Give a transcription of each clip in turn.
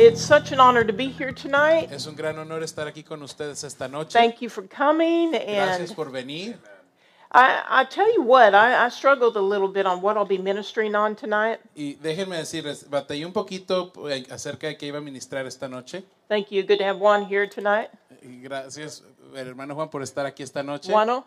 It's such an honor to be here tonight. Es un gran honor estar aquí con ustedes esta noche. Thank you for coming. Gracias And por venir. I, I tell you what, I, I struggled a little bit on what I'll be ministering on tonight. Y déjenme decirles, batallé un poquito eh, acerca de qué iba a ministrar esta noche. Thank you. Good to have Juan here tonight. Y gracias, hermano Juan, por estar aquí esta noche. Juano.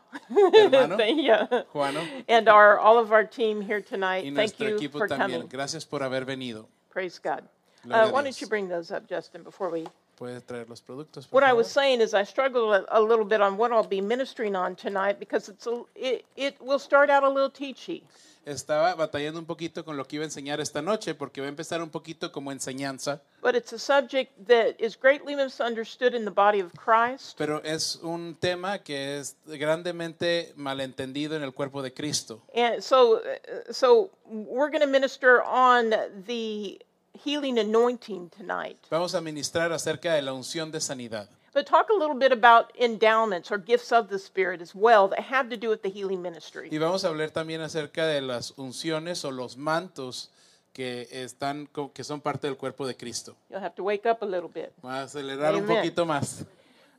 Hermano. yeah. Juano. And our all of our team here tonight. Y Thank nuestro you equipo for también. coming. Gracias por haber venido. Praise God. Uh, why don't you bring those up, Justin, before we Puedes traer los productos. por What I favor? was saying is I struggled a, a little bit on what I'll be ministering on tonight because it's a, it, it will start out a little teachy. Estaba batallando un poquito con lo que iba a enseñar esta noche porque va a empezar un poquito como enseñanza, But it's a subject that is greatly misunderstood in the body of Christ. pero es un tema que es grandemente malentendido en el cuerpo de Cristo. And so, uh, so we're going to minister on the healing anointing tonight. Vamos a ministrar acerca de la unción de sanidad. But talk a little bit about endowments or gifts of the Spirit as well that have to do with the healing ministry. Y vamos a hablar también acerca de las unciones o los mantos que están que son parte del cuerpo de Cristo. You'll have to wake up a little bit. A acelerar un poquito más.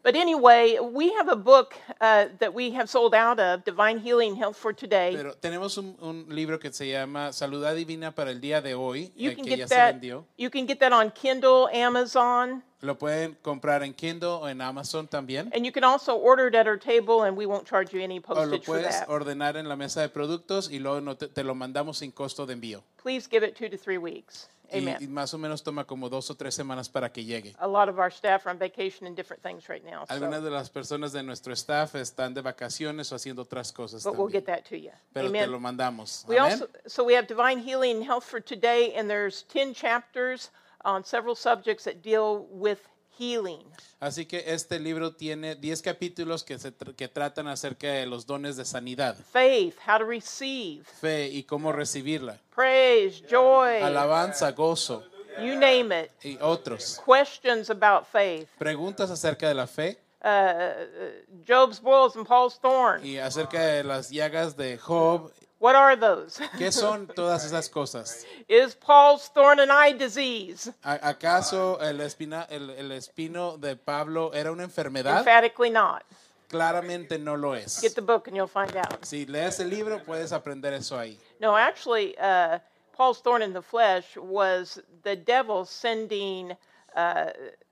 But anyway, we have a book uh, that we have sold out of, Divine Healing Health for Today. Pero tenemos un, un libro que se llama Salud Divina para el día de hoy, You eh, can que ya get se that. vendió. You can get that on Kindle, Amazon, Lo pueden comprar en Kindle o en Amazon también. and you can also order it at our table, and we won't charge you any O lo postage for puedes that. ordenar en la mesa de productos y luego no te, te lo mandamos sin costo de envío. Please give it two to three weeks. Y, y Amen. más o menos toma como dos o tres semanas para que llegue. A lot of our staff are on vacation and different things right now, Algunas so, de las personas de nuestro staff están de vacaciones o haciendo otras cosas but we'll get that to you. Pero te lo Amen. mandamos. We Amén. also so we have Divine Healing and Health for Today, and there's ten chapters on several subjects that deal with healing. Así que este libro tiene 10 capítulos que, se tr- que tratan acerca de los dones de sanidad, faith, how to receive, fe y cómo recibirla, praise, joy, alabanza, gozo you name it. y otros. Questions about faith, Preguntas acerca de la fe uh, Job's boils and Paul's thorn. y acerca de las llagas de Job. What are those? ¿Qué son todas esas cosas? Is Paul's thorn an eye disease? ¿A- ¿Acaso el, espina- el- el espino de Pablo era una enfermedad? Emphatically not. Claramente no lo es. Get the book and you'll find out. Si lees el libro puedes aprender eso ahí. No, actually, uh, Paul's thorn in the flesh was the devil sending uh,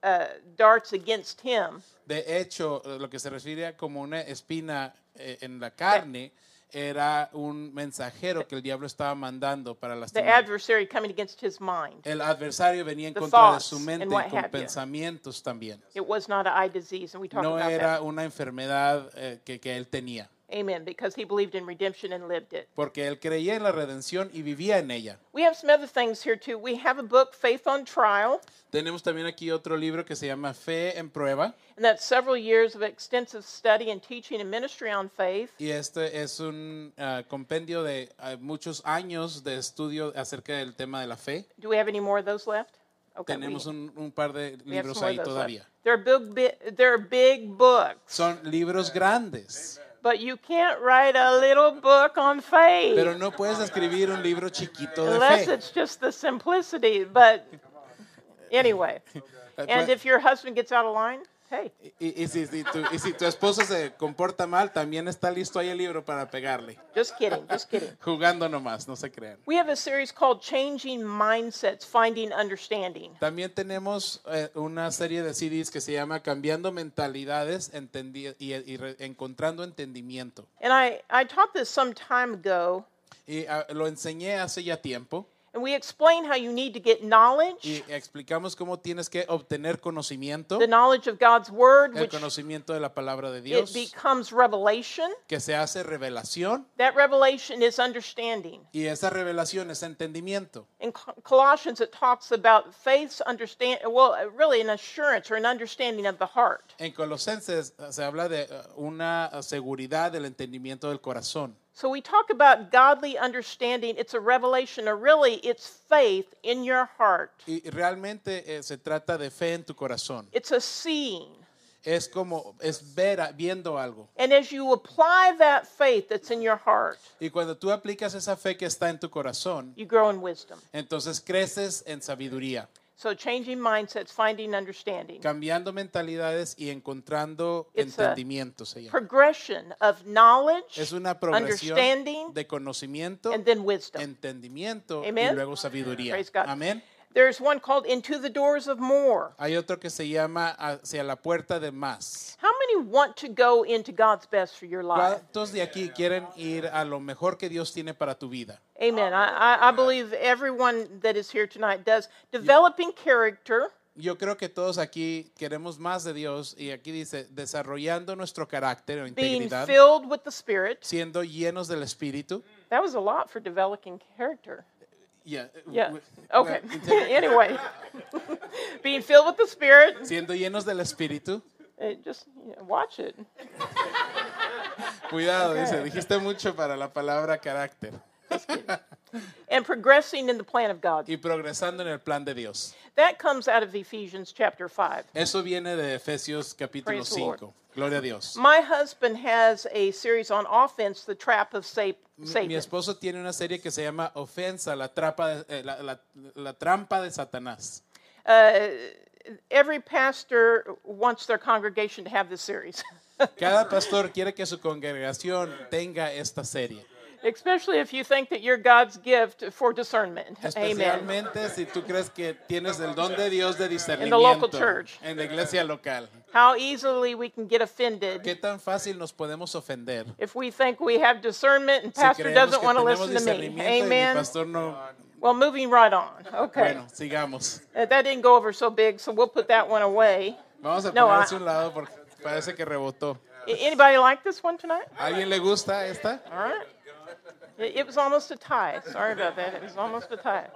uh, darts against him. De hecho, lo que se refiere a como una espina eh, en la carne era un mensajero que el diablo estaba mandando para The lastimar. adversary coming against his mind. El adversario venía en The contra de thoughts su mente and y con you. pensamientos también. It was not an eye disease, and we talked No about era that. una enfermedad eh, que, que él tenía, Amen. Because he believed in redemption and lived it. porque él creía en la redención y vivía en ella. We have some other things here too. We have a book, Faith on Trial, Tenemos también aquí otro libro que se llama Fe en prueba and that's several years of extensive study and teaching and ministry on faith. y este es un ah, compendio de ah, muchos años de estudio acerca del tema de la fe. Do we have any more of those left? Okay. we- Tenemos un, un par de we have libros more ahí of those todavía. They're big, bi- they're big books, Son libros grandes, but you can't write a little book on faith pero no puedes escribir un libro chiquito de unless fe. it's just the simplicity. But anyway, and if your husband gets out of line, hey, Y, y si, si tu, y si tu esposo se comporta mal, también está listo ahí el libro para pegarle. just kidding, just kidding. Jugando nomás, no se crean. We have a series called Changing Mindsets, Finding Understanding. También tenemos eh, una serie de CDs que se llama Cambiando Mentalidades entendi- y, y re- Encontrando Entendimiento. And I, I taught this some time ago, Y ah, lo enseñé hace ya tiempo. And we explain how you need to get knowledge, y explicamos cómo tienes que obtener conocimiento, the knowledge of God's word, el which conocimiento de la palabra de it Dios, becomes revelation. que se hace revelación That revelation is understanding. y esa revelación es entendimiento. In Col- Colossians, it talks about faith's understand. Well, uh, really, an assurance or an understanding of the heart. En Colosenses eh, se habla de eh, una seguridad del entendimiento del corazón. So we talk about godly understanding. It's a revelation, or really, it's faith in your heart. Y realmente eh, se trata de fe en tu corazón. It's a seeing. Es como, es ver, a- viendo algo. And as you apply that faith that's in your heart, Y cuando tú aplicas esa fe que está en tu corazón, you grow in wisdom. entonces creces en sabiduría, So changing mindsets, finding understanding. cambiando mentalidades y encontrando It's a entendimiento. Se llama. Progression of knowledge, Es una progresión understanding, de conocimiento, and then wisdom. entendimiento y Amen. luego sabiduría. Amén. There's one called Into the Doors of More. Hay otro que se llama hacia la puerta de más. How many want to go into God's best for your life? ¿Cuántos de aquí quieren ir a lo mejor que Dios tiene para tu vida? Amen. I, I, I believe everyone that is here tonight does. Developing character, Yo creo que todos aquí queremos más de Dios y aquí dice desarrollando nuestro carácter o being integridad, filled with the Spirit. siendo llenos del Espíritu. That was a lot for developing character. Yeah. Yeah. w- Okay. anyway, being filled with the Spirit. siendo llenos del Espíritu. eh, just you know, watch it. Cuidado, dice, dijiste mucho para la palabra carácter. And progressing in the plan of God. Y progresando en el plan de Dios. That comes out of Ephesians chapter 5. Eso viene de Efesios capítulo Praise the Lord. 5. Gloria a Dios. My husband has a series on offense, The Trap of Sa- Mi, Satan. esposo tiene una serie que se llama Ofensa, la, trapa de- eh, la, la- la trampa de Satanás. Uh, every pastor wants their congregation to have this series, Cada pastor quiere que su congregación tenga esta serie. Especially if you think that you're God's gift for discernment. Amen. Si tú crees que tienes el don de Dios de local church. en la iglesia local. How easily we can get offended ¿Qué tan fácil nos podemos ofender? if we think we have discernment and pastor creemos doesn't want to listen to me. discernimiento Amen. pastor no. Well, moving right on. Okay. Bueno, sigamos. Uh, that didn't go over so big, so we'll put that one away. Vamos a No, poner hacia un lado porque parece que rebotó. Anybody like this one tonight? Alguien le gusta esta? All right. It, it was almost a tie. Sorry about that. It was almost a tie.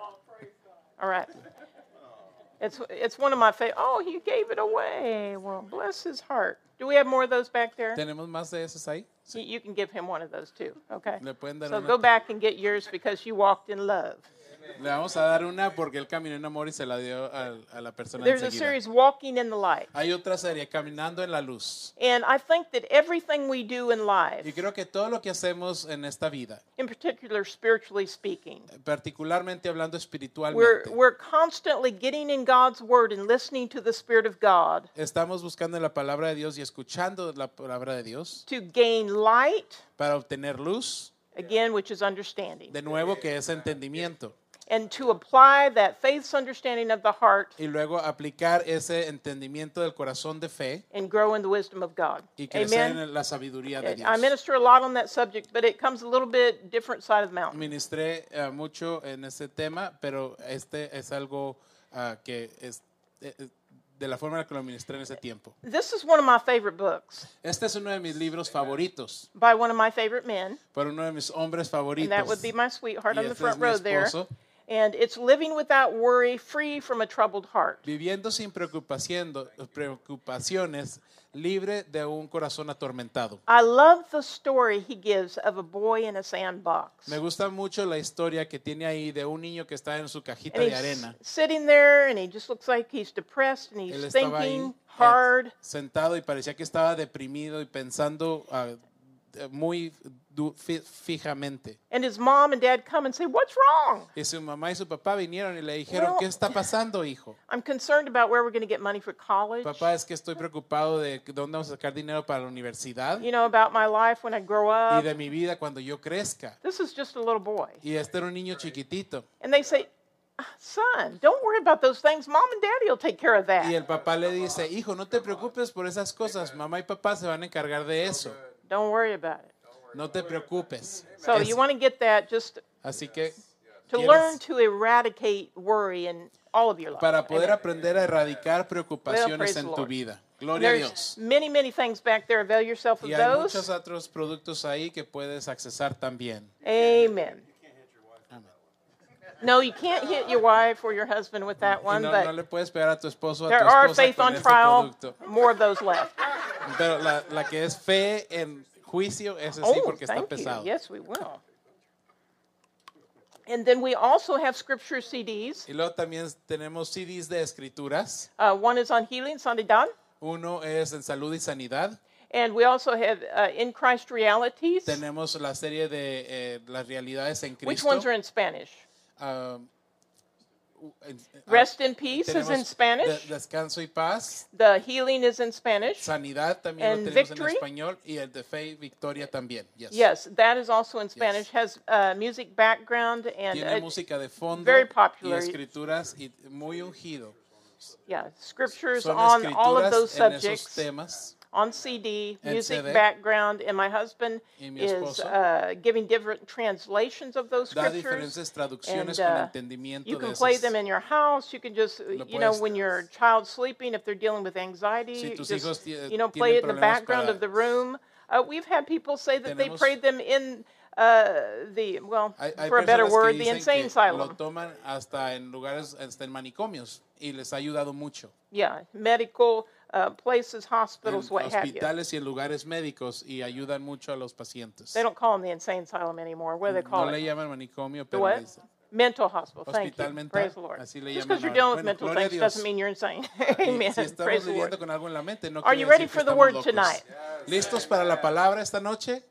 All right. It's it's one of my favorite. Oh, you gave it away. Well, bless his heart. Do we have more of those back there? ¿Tenemos más de esos ahí? You, you can give him one of those too. Okay. Le pueden dar So una. go back and get yours because you walked in love. Le vamos a dar una porque él caminó en amor y se la dio al- a, la persona There's a enseguida. series, Walking in the Light. Hay otra serie, Caminando en la Luz. And I think that everything we do in Y life, creo que todo lo que hacemos en esta vida, in particular spiritually speaking, particularmente hablando we're, espiritualmente, we're constantly getting in God's Word and listening to the Spirit of God estamos buscando la palabra de Dios y escuchando la palabra de Dios to gain light, para obtener luz, again, which is understanding, de nuevo que es entendimiento, and to apply that faith's understanding of the heart y luego aplicar ese entendimiento del corazón de fe and grow in the wisdom of God. y crecer Amen. en la sabiduría de Dios. I minister a lot on that subject, but it comes a little bit different side of the mountain. Ministré eh, mucho en tema, pero este es algo ah, que es eh, eh, de la forma en la que lo ministré en ese tiempo. This is one of my favorite books Este es uno de mis libros favoritos, by one of my favorite men, por uno de mis hombres and favoritos. that would be my sweetheart Y on the este front row there. And it's living without worry, free from a troubled heart. Viviendo sin preocupaciones, libre de un corazón atormentado. I love the story he gives of a boy in a sandbox. Me gusta mucho la historia que tiene ahí de un niño que está en su cajita And de arena. sitting there and he just looks like he's depressed and he's thinking hard. sentado y parecía que estaba deprimido y pensando ah, muy du- fi- fijamente. And his mom and dad come and say, What's wrong? Y su mamá y su papá vinieron y le dijeron, Well- ¿qué está pasando, hijo? I'm concerned about where we're going to get money for college. Papá, es que estoy preocupado de dónde vamos a sacar dinero para la universidad You know, about my life when I grow y up. de mi vida cuando yo crezca. This is just a little boy. Y este era un niño chiquitito. And they say, "Ah, Son, don't worry about those things. Mom and daddy will take care of Y that. el papá le dice, hijo, no te preocupes por esas cosas. Mamá y papá se van a encargar de eso. Don't worry about it. No te preocupes. So Es- you want to get that just Así que to learn to eradicate worry in all of your life. para poder Amen. aprender a erradicar preocupaciones en tu vida. Gloria a Dios. many, many things back there. Avail yourself of Y hay those. muchos otros productos ahí que puedes accesar también. Amen. No, you can't hit your wife or your husband with that one, no, no but le puedes pegar a tu esposo a there tu are faith on trial. producto. More of those left. Pero la, la que es fe en juicio, ese sí, Oh, porque está thank you. Yes, we will. And then we also have scripture CDs. Y luego también tenemos CDs de escrituras. Uh, one is on healing, sanidad. Uno es en salud y sanidad. And we also have uh, In Christ Realities. Tenemos la serie de eh, las realidades en Cristo. Which ones are in Spanish? U- en- ah, Rest in Peace is in Spanish. de- descanso y paz. The Healing is in Spanish. Sanidad también And lo tenemos Victory? en español. Y el de fe y victoria también. Yes. Yes, that is also in Spanish. Has uh, music background and Tiene música de fondo very y popular. escrituras y muy ungido. yeah, scriptures Son on all of those subjects. On CD, En music CD. background, and my husband is uh, giving different translations of those scriptures. traducciones And, uh, You can play them in your house. You can just, you know, when your child's sleeping, if they're dealing with anxiety, Si you just, you know, play it in the background of the room. Uh, we've had people say that they prayed them in uh, the, well, Hay, hay for a better word, the insane asylum. Lo toman hasta en lugares, hasta en manicomios y les ha ayudado mucho. Yeah, medical uh, places, En hospitals, what have you. hospitales y en lugares médicos y ayudan mucho a los pacientes. They don't call them the insane asylum anymore. What do they call No le llaman manicomio, pero what? Mental hospital. Thank hospital you. mental. Praise the Lord. Así le Just because you're dealing with Bueno, mental things doesn't mean you're insane. Amen. Si estamos Praise the Lord. con algo en la mente, no Are you ready for the word locos. tonight? ¿Listos para la palabra esta noche?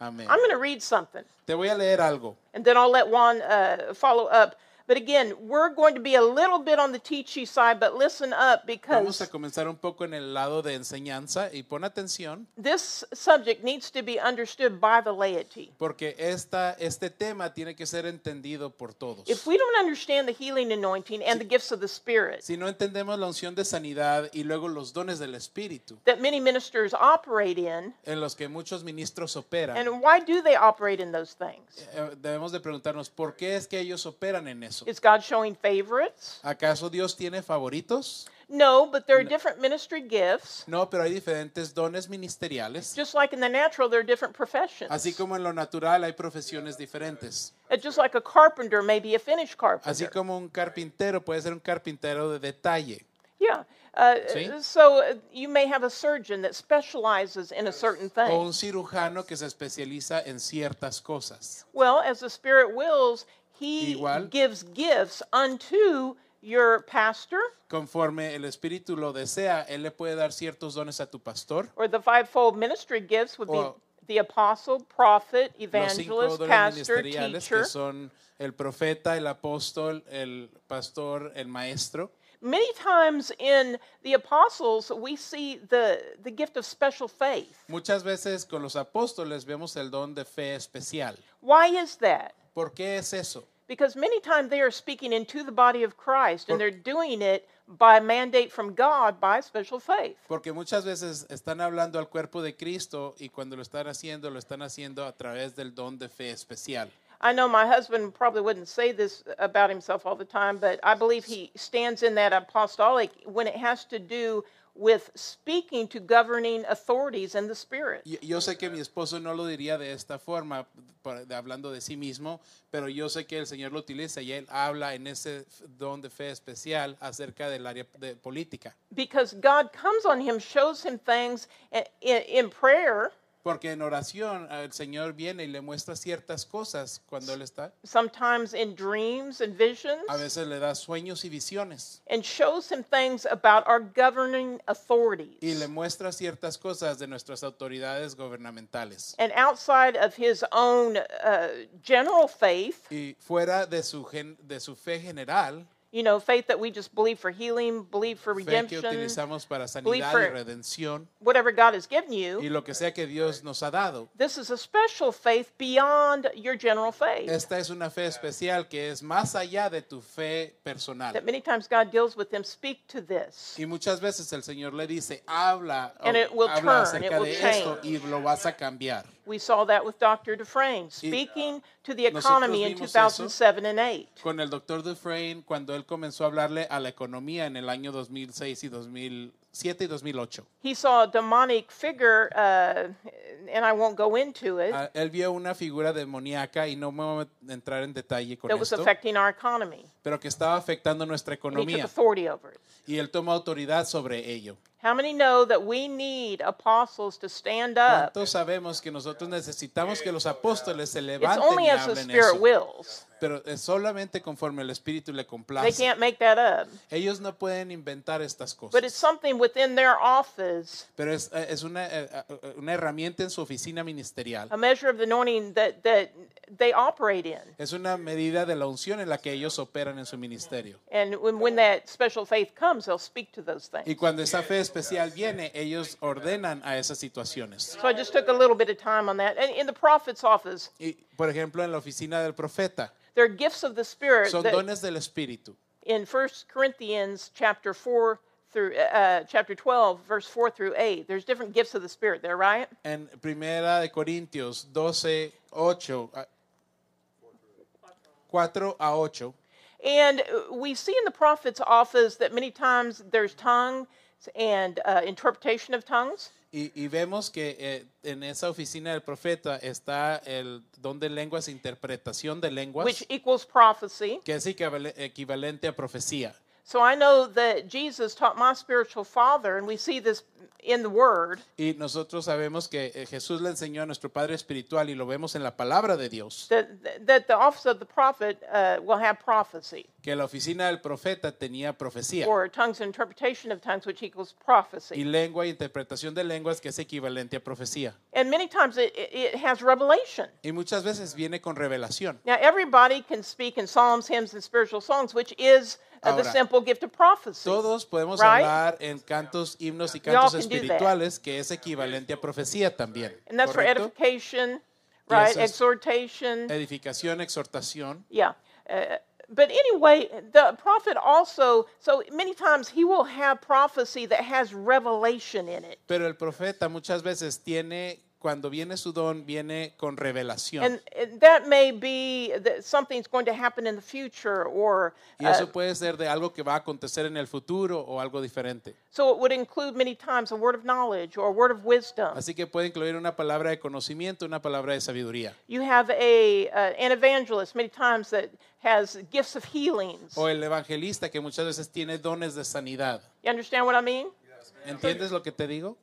Amén. I'm going to read something, Te voy a leer algo. and then I'll let Juan uh, follow up. But again, we're going to be a little bit on the teachy side, but listen up Vamos a because comenzar un poco en el lado de enseñanza y pon atención this subject needs to be understood by the laity. porque esta, este tema tiene que ser entendido por todos. If we don't understand the healing anointing and the gifts of the Spirit Si no entendemos la unción de sanidad y luego los dones del Espíritu, that many ministers operate in, en los que muchos ministros operan, and why do they operate in those things? eh, debemos de preguntarnos, ¿por qué es que ellos operan en eso? Is God showing favorites? ¿Acaso Dios tiene favoritos? No, but there are different ministry gifts. No, pero hay diferentes dones ministeriales. Just like in the natural, there are different professions. Así como en lo natural hay profesiones diferentes. Just like a carpenter may be a finished carpenter. Así como un carpintero puede ser un carpintero de detalle. Yeah. Uh, Sí. So uh, you may have a surgeon that specializes in a certain thing. O un cirujano que se especializa en ciertas cosas. Well, as the Spirit wills, He Igual. gives gifts unto your pastor Conforme el Espíritu lo desea, Él le puede dar ciertos dones a tu pastor. or the fivefold ministry gifts would be the apostle, prophet, Los cinco evangelist, dones pastor, ministeriales teacher. que son el profeta, el apóstol, el pastor, el maestro. Many times in the apostles, we see the, the gift of special faith. Muchas veces con los apóstoles vemos el don de fe especial. Why is that? ¿Por qué es eso? Because many times they are speaking into the body of Christ and they're doing it by mandate from God by special faith. Porque muchas veces están hablando al cuerpo de Cristo y cuando lo están haciendo, lo están haciendo a través del don de fe especial. I know my husband probably wouldn't say this about himself all the time, but I believe he stands in that apostolic when it has to do with speaking to governing authorities in the spirit. Y- Yo sé que mi esposo no lo diría de esta forma, por- de- hablando de sí mismo, pero yo sé que el Señor lo utiliza y él habla en ese don de fe especial acerca del área de política. Because God comes on him, shows him things in, in, in prayer, Porque en oración el Señor viene y le muestra ciertas cosas cuando él está. sometimes in dreams and visions, A veces le da sueños y visiones and shows him things about our governing authorities. y le muestra ciertas cosas de nuestras autoridades gubernamentales. and outside of his own uh, general faith, Y fuera de su, de su fe general, you know, faith that we just believe for healing, believe for fe que redemption, utilizamos para believe sanidad for- y redención whatever God has given y you, lo que sea que Dios nos ha dado. this is a special faith beyond your general faith. Esta es una fe especial que es más allá de tu fe personal. That many times God deals with them, speak to this. Y muchas veces el Señor le dice, habla, And it will habla turn, it acerca will de esto change. y lo vas a cambiar. We saw that with Dr. Dufresne, speaking to the economy in vimos eso. 2007 and 8. Con el doctor Dufresne, cuando él comenzó a hablarle a la economía en el año 2006 y 2007 y 2008. He saw a demonic figure, uh, and I won't go into it, Ah, Él vio una figura demoníaca y no me voy a entrar en detalle con that was esto, affecting our economy. pero que estaba afectando nuestra And he took economía authority over it. y él tomó autoridad sobre ello. How many know that we need apostles to stand up? ¿Cuántos sabemos que nosotros necesitamos que los apóstoles se It's levanten only y as the hablen Spirit eso? wills. Pero es solamente conforme el Espíritu le They complace. can't make that up. Ellos no pueden inventar estas But it's cosas. something within their office, Pero es, eh, es una, eh, eh, una herramienta en su oficina ministerial. a measure of the anointing that, that they operate in. Es una medida de la unción en la que ellos operan en su ministerio. And when, when that special faith comes, they'll speak to those Y things. cuando esa fe especial viene, ellos ordenan a esas situaciones. So I just took a little bit of time on that. And in the prophet's office, Y, por ejemplo, en la oficina del profeta, there are gifts of the Spirit son that dones del Espíritu. in 1 Corinthians chapter 4 through uh, chapter 12, verse 4 through 8. There's different gifts of the Spirit there, right? En Primera de Corintios 12, 8, ah, 4 a 8, And uh, we see in the prophet's office that many times there's tongues and uh, interpretation of tongues. y, y vemos que eh, en esa oficina del profeta está el don de lenguas interpretación de lenguas, which equals prophecy. que es equivale- equivalente a profecía. So I know that Jesus taught my spiritual father, and we see this in the Word, Y nosotros sabemos que eh, Jesús le enseñó a nuestro Padre Espiritual y lo vemos en la palabra de Dios, that, that the office of the prophet uh, will have prophecy, que la oficina del profeta tenía profecía or tongues and interpretation of tongues, which equals y prophecy. lengua e interpretación de lenguas, que es equivalente a profecía. And many times it, it it has revelation. Y muchas veces viene con revelación. Now, everybody can speak in psalms, hymns, and spiritual songs, which is uh, the Ahora, simple gift of prophecy. Todos podemos Right? hablar en cantos, himnos y cantos espirituales, que es equivalente a profecía también. and that's for ¿correcto? edification, Y right? Exhortation. Edificación, exhortación. Yeah. Uh, but anyway, the prophet also, so many times he will have prophecy that has revelation in it. Pero el profeta muchas veces tiene, cuando viene su don, viene con revelación. And and that may be that something's going to happen in the future, or y uh, eso puede ser de algo que va a acontecer en el futuro o algo diferente. so it would include many times a word of knowledge or a word of wisdom. Así que puede incluir una palabra de conocimiento, una palabra de sabiduría. You have a uh, an evangelist many times that has gifts of healings. O el evangelista que muchas veces tiene dones de sanidad. You understand what I mean? ¿Entiendes lo que te digo?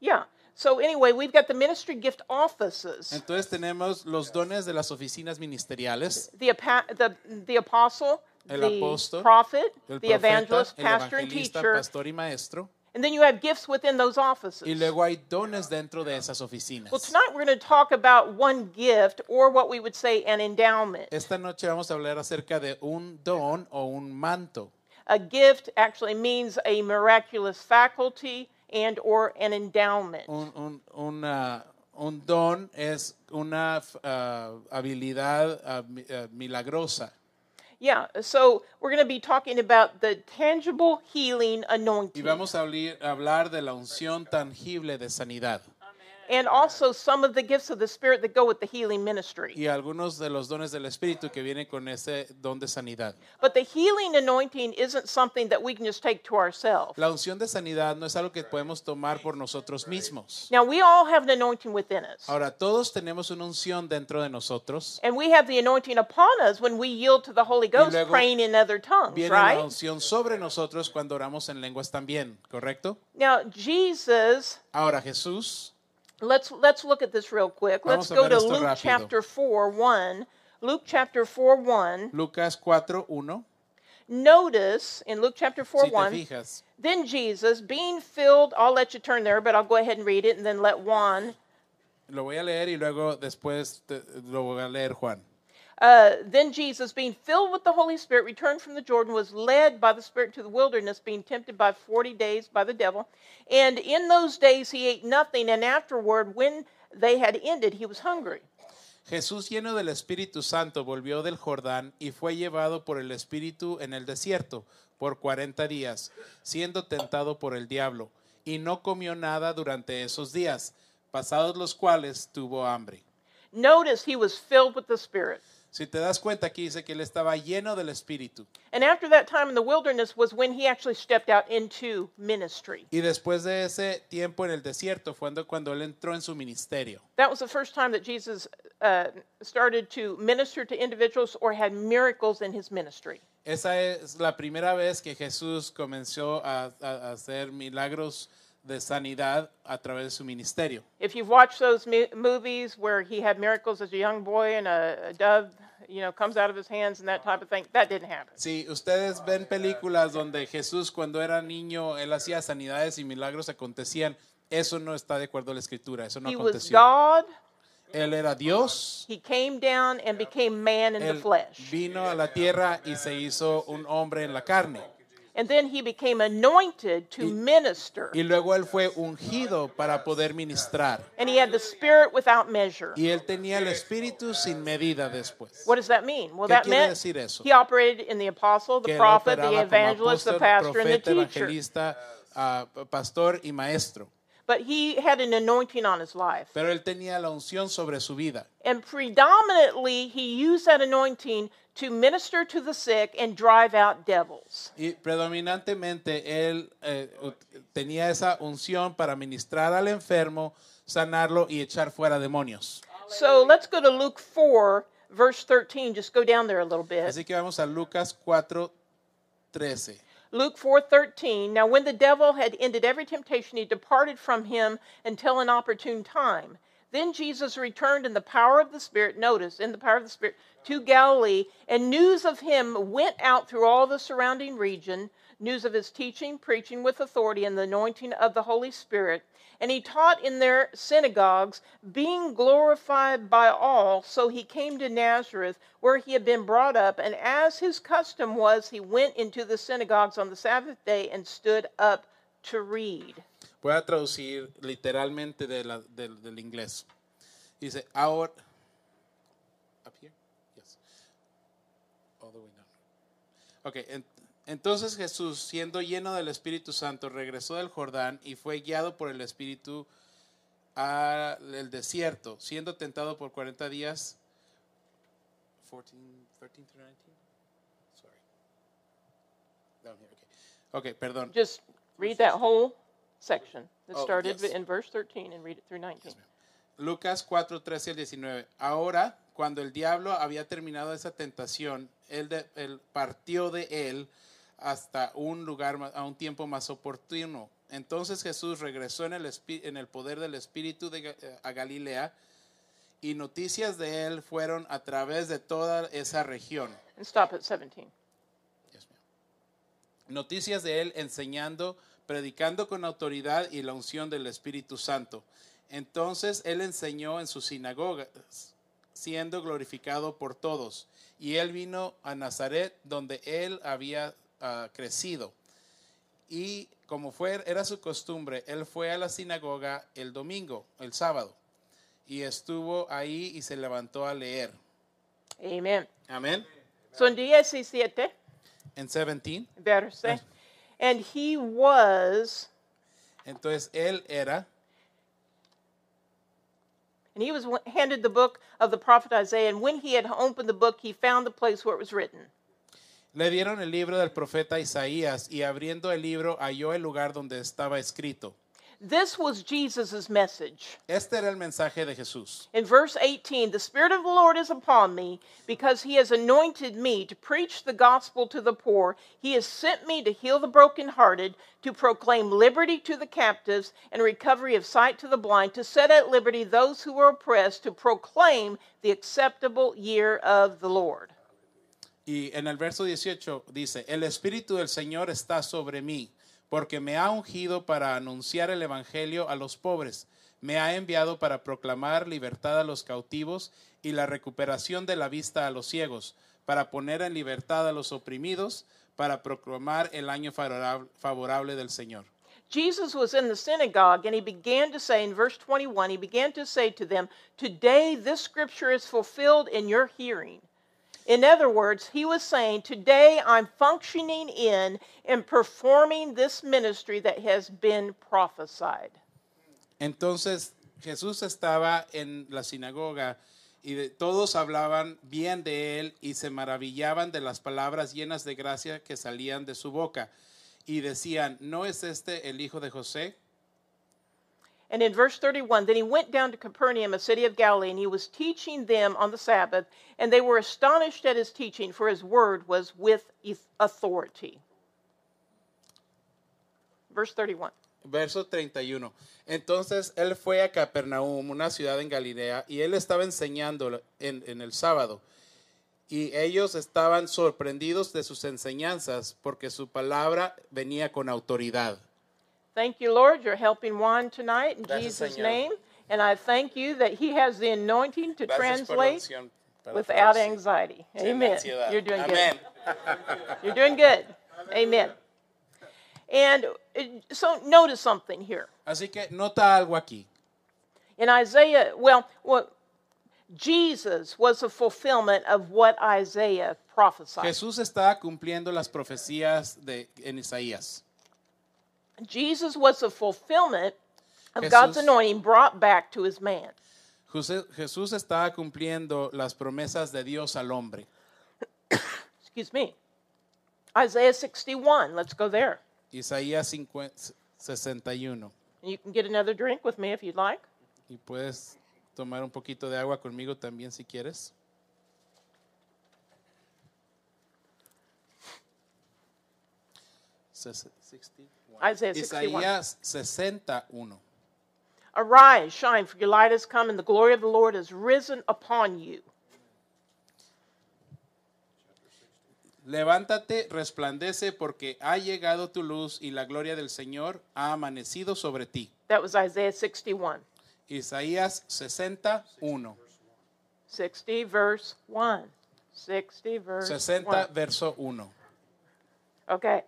Yeah. So anyway, we've got the ministry gift offices. Entonces tenemos los dones de las oficinas ministeriales, the, the, the apostle, El the apóstol, prophet, el the profeta, evangelist, el pastor, and teacher. pastor y maestro. And then you have gifts within those offices. Y luego hay dones dentro de esas oficinas. well, tonight we're going to talk about one gift, or what we would say an endowment. Esta noche vamos a hablar acerca de un don o un manto. A gift actually means a miraculous faculty and or an endowment. Un, un, una- un don es una ah, habilidad ah, milagrosa. Yeah, so we're going to be talking about the tangible healing anointing. Y vamos a hablar de la unción tangible de sanidad and also some of the gifts of the Spirit that go with the healing ministry. y algunos de los dones del Espíritu que vienen con ese don de sanidad. But the healing anointing isn't something that we can just take to ourselves. La unción de sanidad no es algo que podemos tomar por nosotros mismos. Now, we all have an anointing within us. Ahora, todos tenemos una unción dentro de nosotros. And we have the anointing upon us when we yield to the Holy Ghost, praying in other tongues, Viene la right? unción sobre nosotros cuando oramos en lenguas también, ¿correcto? Now, Jesus, Ahora Jesús, let's let's look at this real quick. Let's Vamos go to Luke rápido. chapter 4, 1. Luke chapter 4, 1. Lucas 4, 1. Notice in Luke chapter 4, Si 1. fijas, Then Jesus, being filled, I'll let you turn there, but I'll go ahead and read it and then let Juan. lo voy a leer y luego después te- lo voy a leer Juan. Uh, then Jesus, being filled with the Holy Spirit, returned from the Jordan, was led by the Spirit to the wilderness, being tempted by 40 days by the devil. And in those days he ate nothing, and afterward, when they had ended, he was hungry. Jesús lleno del Espíritu Santo volvió del Jordán y fue llevado por el Espíritu en el desierto por cuarenta días, siendo tentado por el diablo, y no comió nada durante esos días. pasados los cuales tuvo hambre. Notice he was filled with the Spirit. Si te das cuenta aquí dice que él estaba lleno del Espíritu. And after that time in the wilderness was when he actually stepped out into ministry. Y después de ese tiempo en el desierto fue cuando- cuando él entró en su ministerio. That was the first time that Jesus uh, started to minister to individuals or had miracles in his ministry. Esa es la primera vez que Jesús comenzó a, a- a hacer milagros de sanidad a través de su ministerio. If you've watched those movies where he had miracles as a young boy and a, a dove, you know, comes out of his hands and that type of thing, that didn't happen. Si ustedes ven películas donde Jesús cuando era niño, él hacía sanidades y milagros acontecían, eso no está de acuerdo a la escritura, eso no He was aconteció. God. Él era Dios, He came down and became man in the él flesh. vino a la tierra y se hizo un hombre en la carne. And then he became anointed to minister. Y luego él fue ungido para poder ministrar. And he had the Spirit without measure. Y él tenía el espíritu sin medida después. What does that mean? Well, ¿Qué that meant he operated in the apostle, the prophet, the evangelist, the apóstol, pastor, and the teacher. ah, pastor y maestro. But he had an anointing on his life. Pero él tenía la unción sobre su vida. And predominantly, he used that anointing to minister to the sick and drive out devils. Y predominantemente él eh, tenía esa unción para ministrar al enfermo, sanarlo y echar fuera demonios. So let's go to Luke 4, verse 13. Just go down there a little bit. Así que vamos a Lucas 4, 13. Luke 4:13 Now when the devil had ended every temptation he departed from him until an opportune time then Jesus returned in the power of the spirit notice in the power of the spirit to Galilee and news of him went out through all the surrounding region news of his teaching preaching with authority and the anointing of the Holy Spirit. And he taught in their synagogues being glorified by all. So he came to Nazareth where he had been brought up. And as his custom was he went into the synagogues on the Sabbath day and stood up to read Voy a traducir literalmente de la- del, inglés. Dice, ahora... Up here? Yes. All the way down. Ok, en- entonces Jesús, siendo lleno del Espíritu Santo, regresó del Jordán y fue guiado por el Espíritu al desierto, siendo tentado por 40 días. 14, 13 through 19? Sorry. Down here, okay. Ok, perdón. just read that whole section that Oh, started yes. in verse 13 and read it through 19 Lucas 4, 13 al 19. Ahora, cuando el diablo había terminado esa tentación, él, de- él partió de él hasta un lugar, ma- a un tiempo más oportuno. Entonces Jesús regresó en el, espi- en el poder del Espíritu de Ga- eh, a Galilea y noticias de él fueron a través de toda esa región. and stop at 17 Dios mío. Noticias de él enseñando, predicando con autoridad y la unción del Espíritu Santo. Entonces él enseñó en sus sinagogas, siendo glorificado por todos. Y él vino a Nazaret, donde él había ah, crecido. Y como fue, era su costumbre, él fue a la sinagoga el domingo, el sábado, y estuvo ahí y se levantó a leer. Amén. so en 17 En 17. better say and he was Entonces él era And he was handed the book of the prophet Isaiah. And when he had opened the book, he found the place where it was written. Le dieron el libro del profeta Isaías y abriendo el libro halló el lugar donde estaba escrito. This was Jesus' message. Este era el mensaje de Jesús. In verse 18, the Spirit of the Lord is upon me because he has anointed me to preach the gospel to the poor. He has sent me to heal the brokenhearted, to proclaim liberty to the captives and recovery of sight to the blind, to set at liberty those who are oppressed, to proclaim the acceptable year of the Lord. Y en el verso 18 dice, el Espíritu del Señor está sobre mí, porque me ha ungido para anunciar el Evangelio a los pobres, me ha enviado para proclamar libertad a los cautivos y la recuperación de la vista a los ciegos, para poner en libertad a los oprimidos, para proclamar el año favorable, del Señor. Jesus was in the synagogue and he began to say, in verse 21, he began to say to them, Today this scripture is fulfilled in your hearing. In other words, he was saying, Today I'm functioning in and performing this ministry that has been prophesied. Entonces Jesús estaba en la sinagoga y de- todos hablaban bien de él y se maravillaban de las palabras llenas de gracia que salían de su boca. Y decían, ¿no es este el hijo de José? And in verse 31, then he went down to Capernaum, a city of Galilee, and he was teaching them on the Sabbath, and they were astonished at his teaching, for his word was with authority. Verse 31. Verso 31. Entonces él fue a Capernaum, una ciudad en Galilea, y él estaba enseñando en, en el sábado. Y ellos estaban sorprendidos de sus enseñanzas porque su palabra venía con autoridad. Thank you, Lord. You're helping Juan tonight in Gracias, Jesus' Señor. name. And I thank you that he has the anointing to Gracias translate without anxiety. Amen. You're doing Amén. good. You're doing good. Amen. And uh, so notice something here. Así que nota algo aquí. In Isaiah, well, what Jesus was a fulfillment of what Isaiah prophesied. Jesús estaba cumpliendo las profecías de, en Isaías. Jesus was a fulfillment of Jesús- God's anointing brought back to his man. Jesús estaba cumpliendo las promesas de Dios al hombre. Excuse me. Isaiah 61. Let's go there. Isaías 50 61. And you can get another drink with me if you'd like. Y puedes tomar un poquito de agua conmigo también si quieres. Ses- 61. Isaiah 61. Isaías 61. Arise, shine, for your light has come, and the glory of the Lord has risen upon you. Levántate, resplandece, porque ha llegado tu luz y la gloria del Señor ha amanecido sobre ti. That was Isaiah 61. Isaías 61. 60, verse 1. 60, verse 60, 1. verso 1. Okay.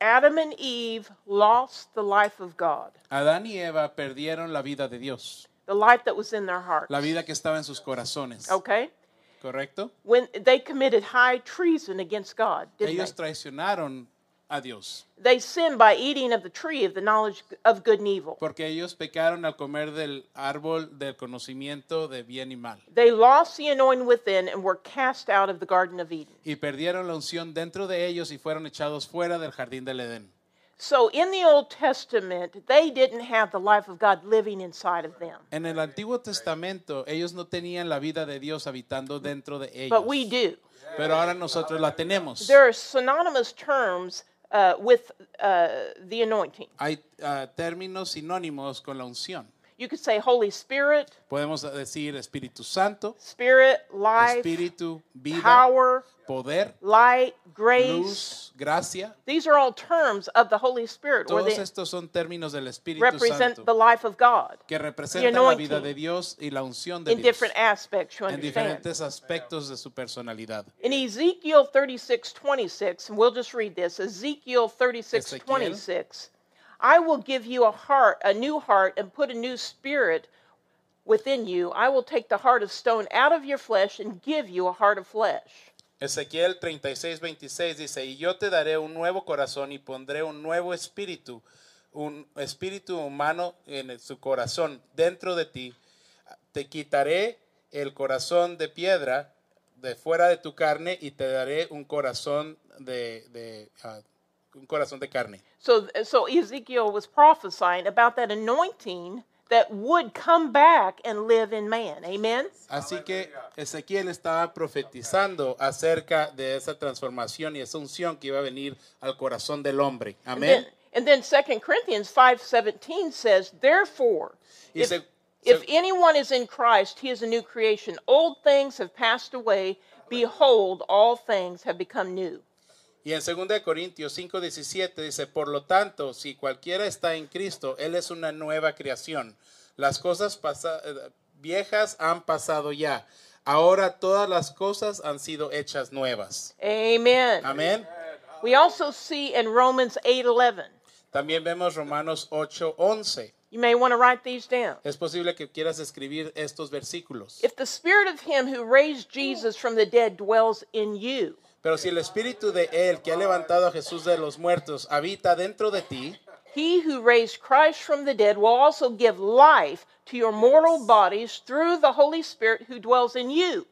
Adam and Eve lost the life of God, Adán y Eva perdieron la vida de Dios, the life that was in their hearts. la vida que estaba en sus corazones. Okay? ¿Correcto? When they committed high treason against God, didn't Ellos they? traicionaron a Dios, They sinned by eating of the tree of the knowledge of good and evil. porque ellos pecaron al comer del árbol del conocimiento de bien y mal. They lost the anointing within and were cast out of the Garden of Eden. Y perdieron la unción dentro de ellos y fueron echados fuera del jardín del Edén. So in the Old Testament, they didn't have the life of God living inside of them. En el Antiguo Testamento, ellos no tenían la vida de Dios habitando dentro de ellos. But we do. Pero ahora nosotros la tenemos. There are synonymous terms uh, with uh, the anointing. Hay ah, términos sinónimos con la unción. You could say Holy Spirit, Podemos decir Espíritu Santo, Spirit, life, Espíritu, vida, power, poder, light, grace. luz, gracia. These are all terms of the Holy Spirit, or Todos estos son términos del Espíritu represent Santo the life of God que representan la vida de Dios y la unción de in Dios different aspects, you understand. en diferentes aspectos de su personalidad. In Ezekiel 36, 26, and we'll just read this Ezekiel 36, Ezequiel. 26, I will give you a heart, a new heart, and put a new spirit within you. I will take the heart of stone out of your flesh and give you a heart of flesh. Ezequiel 36, 26 dice, y yo te daré un nuevo corazón y pondré un nuevo espíritu, un espíritu humano en su corazón dentro de ti. Te quitaré el corazón de piedra de fuera de tu carne y te daré un corazón de, de, ah, un corazón de carne. So, so Ezekiel was prophesying about that anointing that would come back and live in man. Amen? Así que Ezequiel estaba profetizando acerca de esa transformación y esa unción que iba a venir al corazón del hombre. And Amén. then, and then 2 Corinthians 5:17 says, "Therefore, if, se- if anyone is in Christ, he is a new creation. Old things have passed away; behold, all things have become new." Y en 2 de Corintios 5:17 dice, por lo tanto, si cualquiera está en Cristo, Él es una nueva creación. Las cosas pasa- eh, viejas han pasado ya. Ahora todas las cosas han sido hechas nuevas. Amen. Amén. We also see in Romans 8:11. También vemos Romanos 8:11. You may want to write these down. Es posible que quieras escribir estos versículos. If the spirit of him who raised Jesus from the dead dwells in you, Pero si el espíritu de Él que ha levantado a Jesús de los muertos habita dentro de ti, He who raised Christ from the dead will also give life to your mortal bodies through the Holy Spirit who dwells in you.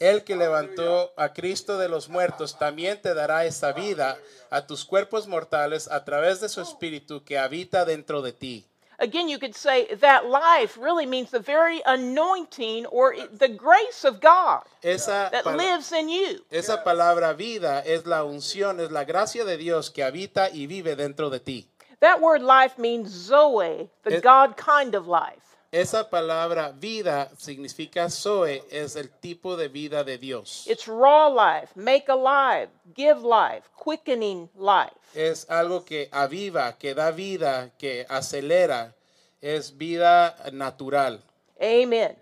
El que levantó a Cristo de los muertos también te dará esa vida a tus cuerpos mortales a través de su espíritu que habita dentro de ti. Again, you could say that life really means the very anointing or the grace of God Esa, that lives in you. esa palabra vida es la unción, es la gracia de Dios que habita y vive dentro de ti. That word life means Zoe, the It- God kind of life. Esa palabra vida significa Zoe, es el tipo de vida de Dios. It's raw life, make alive, give life, quickening life. Es algo que aviva, que da vida, que acelera. Es vida natural. Amen.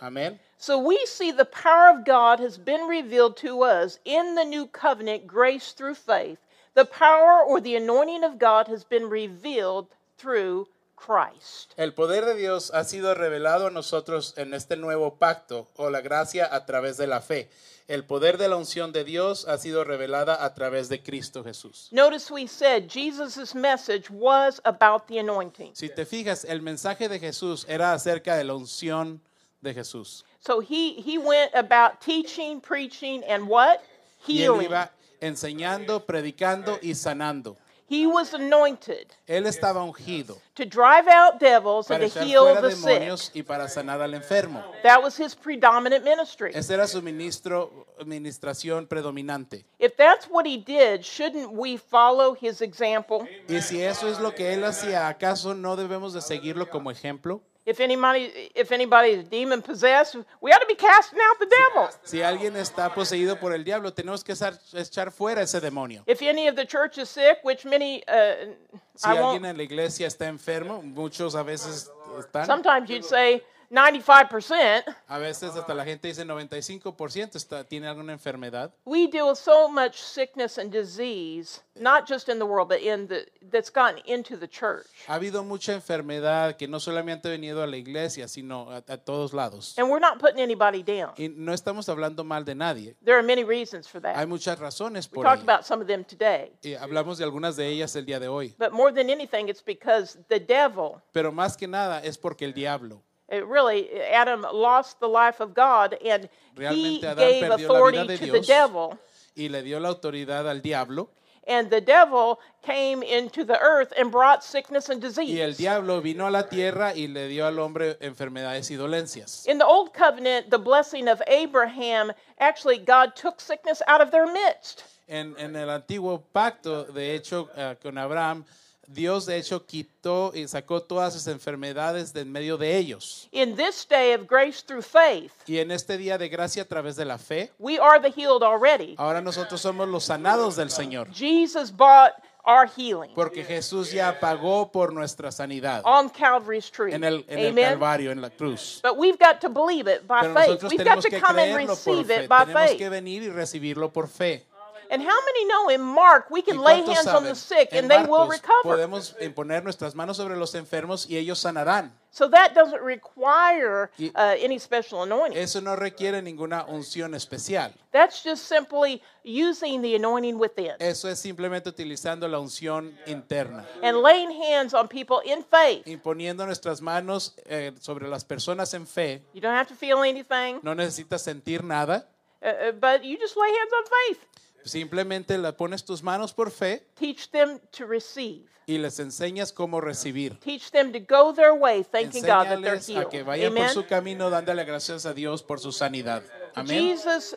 Amén. So we see the power of God has been revealed to us in the new covenant, grace through faith. The power or the anointing of God has been revealed through Christ. El poder de Dios ha sido revelado a nosotros en este nuevo pacto o la gracia a través de la fe. El poder de la unción de Dios ha sido revelada a través de Cristo Jesús. Notice we said Jesus' message was about the anointing. Si te fijas, el mensaje de Jesús era acerca de la unción de Jesús. So he, he went about teaching, preaching, and what? Y él Healing. iba enseñando, predicando y sanando. He was anointed Él estaba ungido to drive out devils and para to echar heal fuera the sick. demonios y para sanar al enfermo. That was his predominant ministry. Ese era su ministro, administración predominante. If that's what he did, shouldn't we follow his example? Y si eso es lo que él hacía, ¿acaso no debemos de seguirlo como ejemplo? If anybody, if anybody is demon possessed, we ought to be casting out the devil. Si alguien está poseído por el diablo, tenemos que echar, fuera ese demonio. If any of the church is sick, which many, uh, Si I alguien won't. en la iglesia está enfermo, muchos a veces están, Sometimes you'd say 95%. a veces hasta la gente dice 95% está, tiene alguna enfermedad. We deal with so much sickness and disease, not just in the world, but in the that's gotten into the church. Ha habido mucha enfermedad que no solamente ha venido a la iglesia, sino a, a todos lados. And we're not putting anybody down. Y no estamos hablando mal de nadie. There are many reasons for Hay that. muchas razones We por talked ello. about some of them today. Y hablamos de algunas de ellas el día de hoy. But more than anything, it's because the devil, Pero más que nada es porque el diablo, really, Adam lost the life of God and he Adán gave perdió la authority vida de to the devil. y le dio la autoridad al diablo, And the devil came into the earth and brought sickness and y disease. el diablo vino a la tierra y le dio al hombre enfermedades y dolencias. In the old covenant, the blessing of Abraham, actually, God took sickness out of their midst. En, en el antiguo pacto, de hecho, eh, con Abraham, Dios de hecho quitó y sacó todas esas enfermedades de en medio de ellos. In this day of grace through faith, Y en este día de gracia a través de la fe, we are the healed already. ahora nosotros somos los sanados del Señor. Jesus bought our healing Porque Jesús ya pagó por nuestra sanidad on Calvary's tree. en el, en el Amen. Calvario, en la cruz. But we've got to believe it by Pero faith. We've got tenemos to come and receive it by Tenemos faith. que venir y recibirlo por fe. And how many know in Mark we ¿Y can lay hands on the saben? sick En and they will Marcos recover? podemos imponer nuestras manos sobre los enfermos y ellos sanarán. So that doesn't require uh, any special anointing. Eso no requiere ninguna unción especial. That's just simply using the anointing within Eso es simplemente utilizando la unción interna, and laying hands on people in faith. imponiendo nuestras manos eh, sobre las personas en fe. You don't have to feel anything, No necesitas sentir nada, uh, uh, but you just lay hands on faith. Simplemente la pones tus manos por fe Teach them to receive. y les enseñas cómo recibir. Teach them to go their way, thanking God that they're Enséñales a healed. que vayan por Amen. su camino dándole gracias a Dios por su sanidad. Amén. Jesus,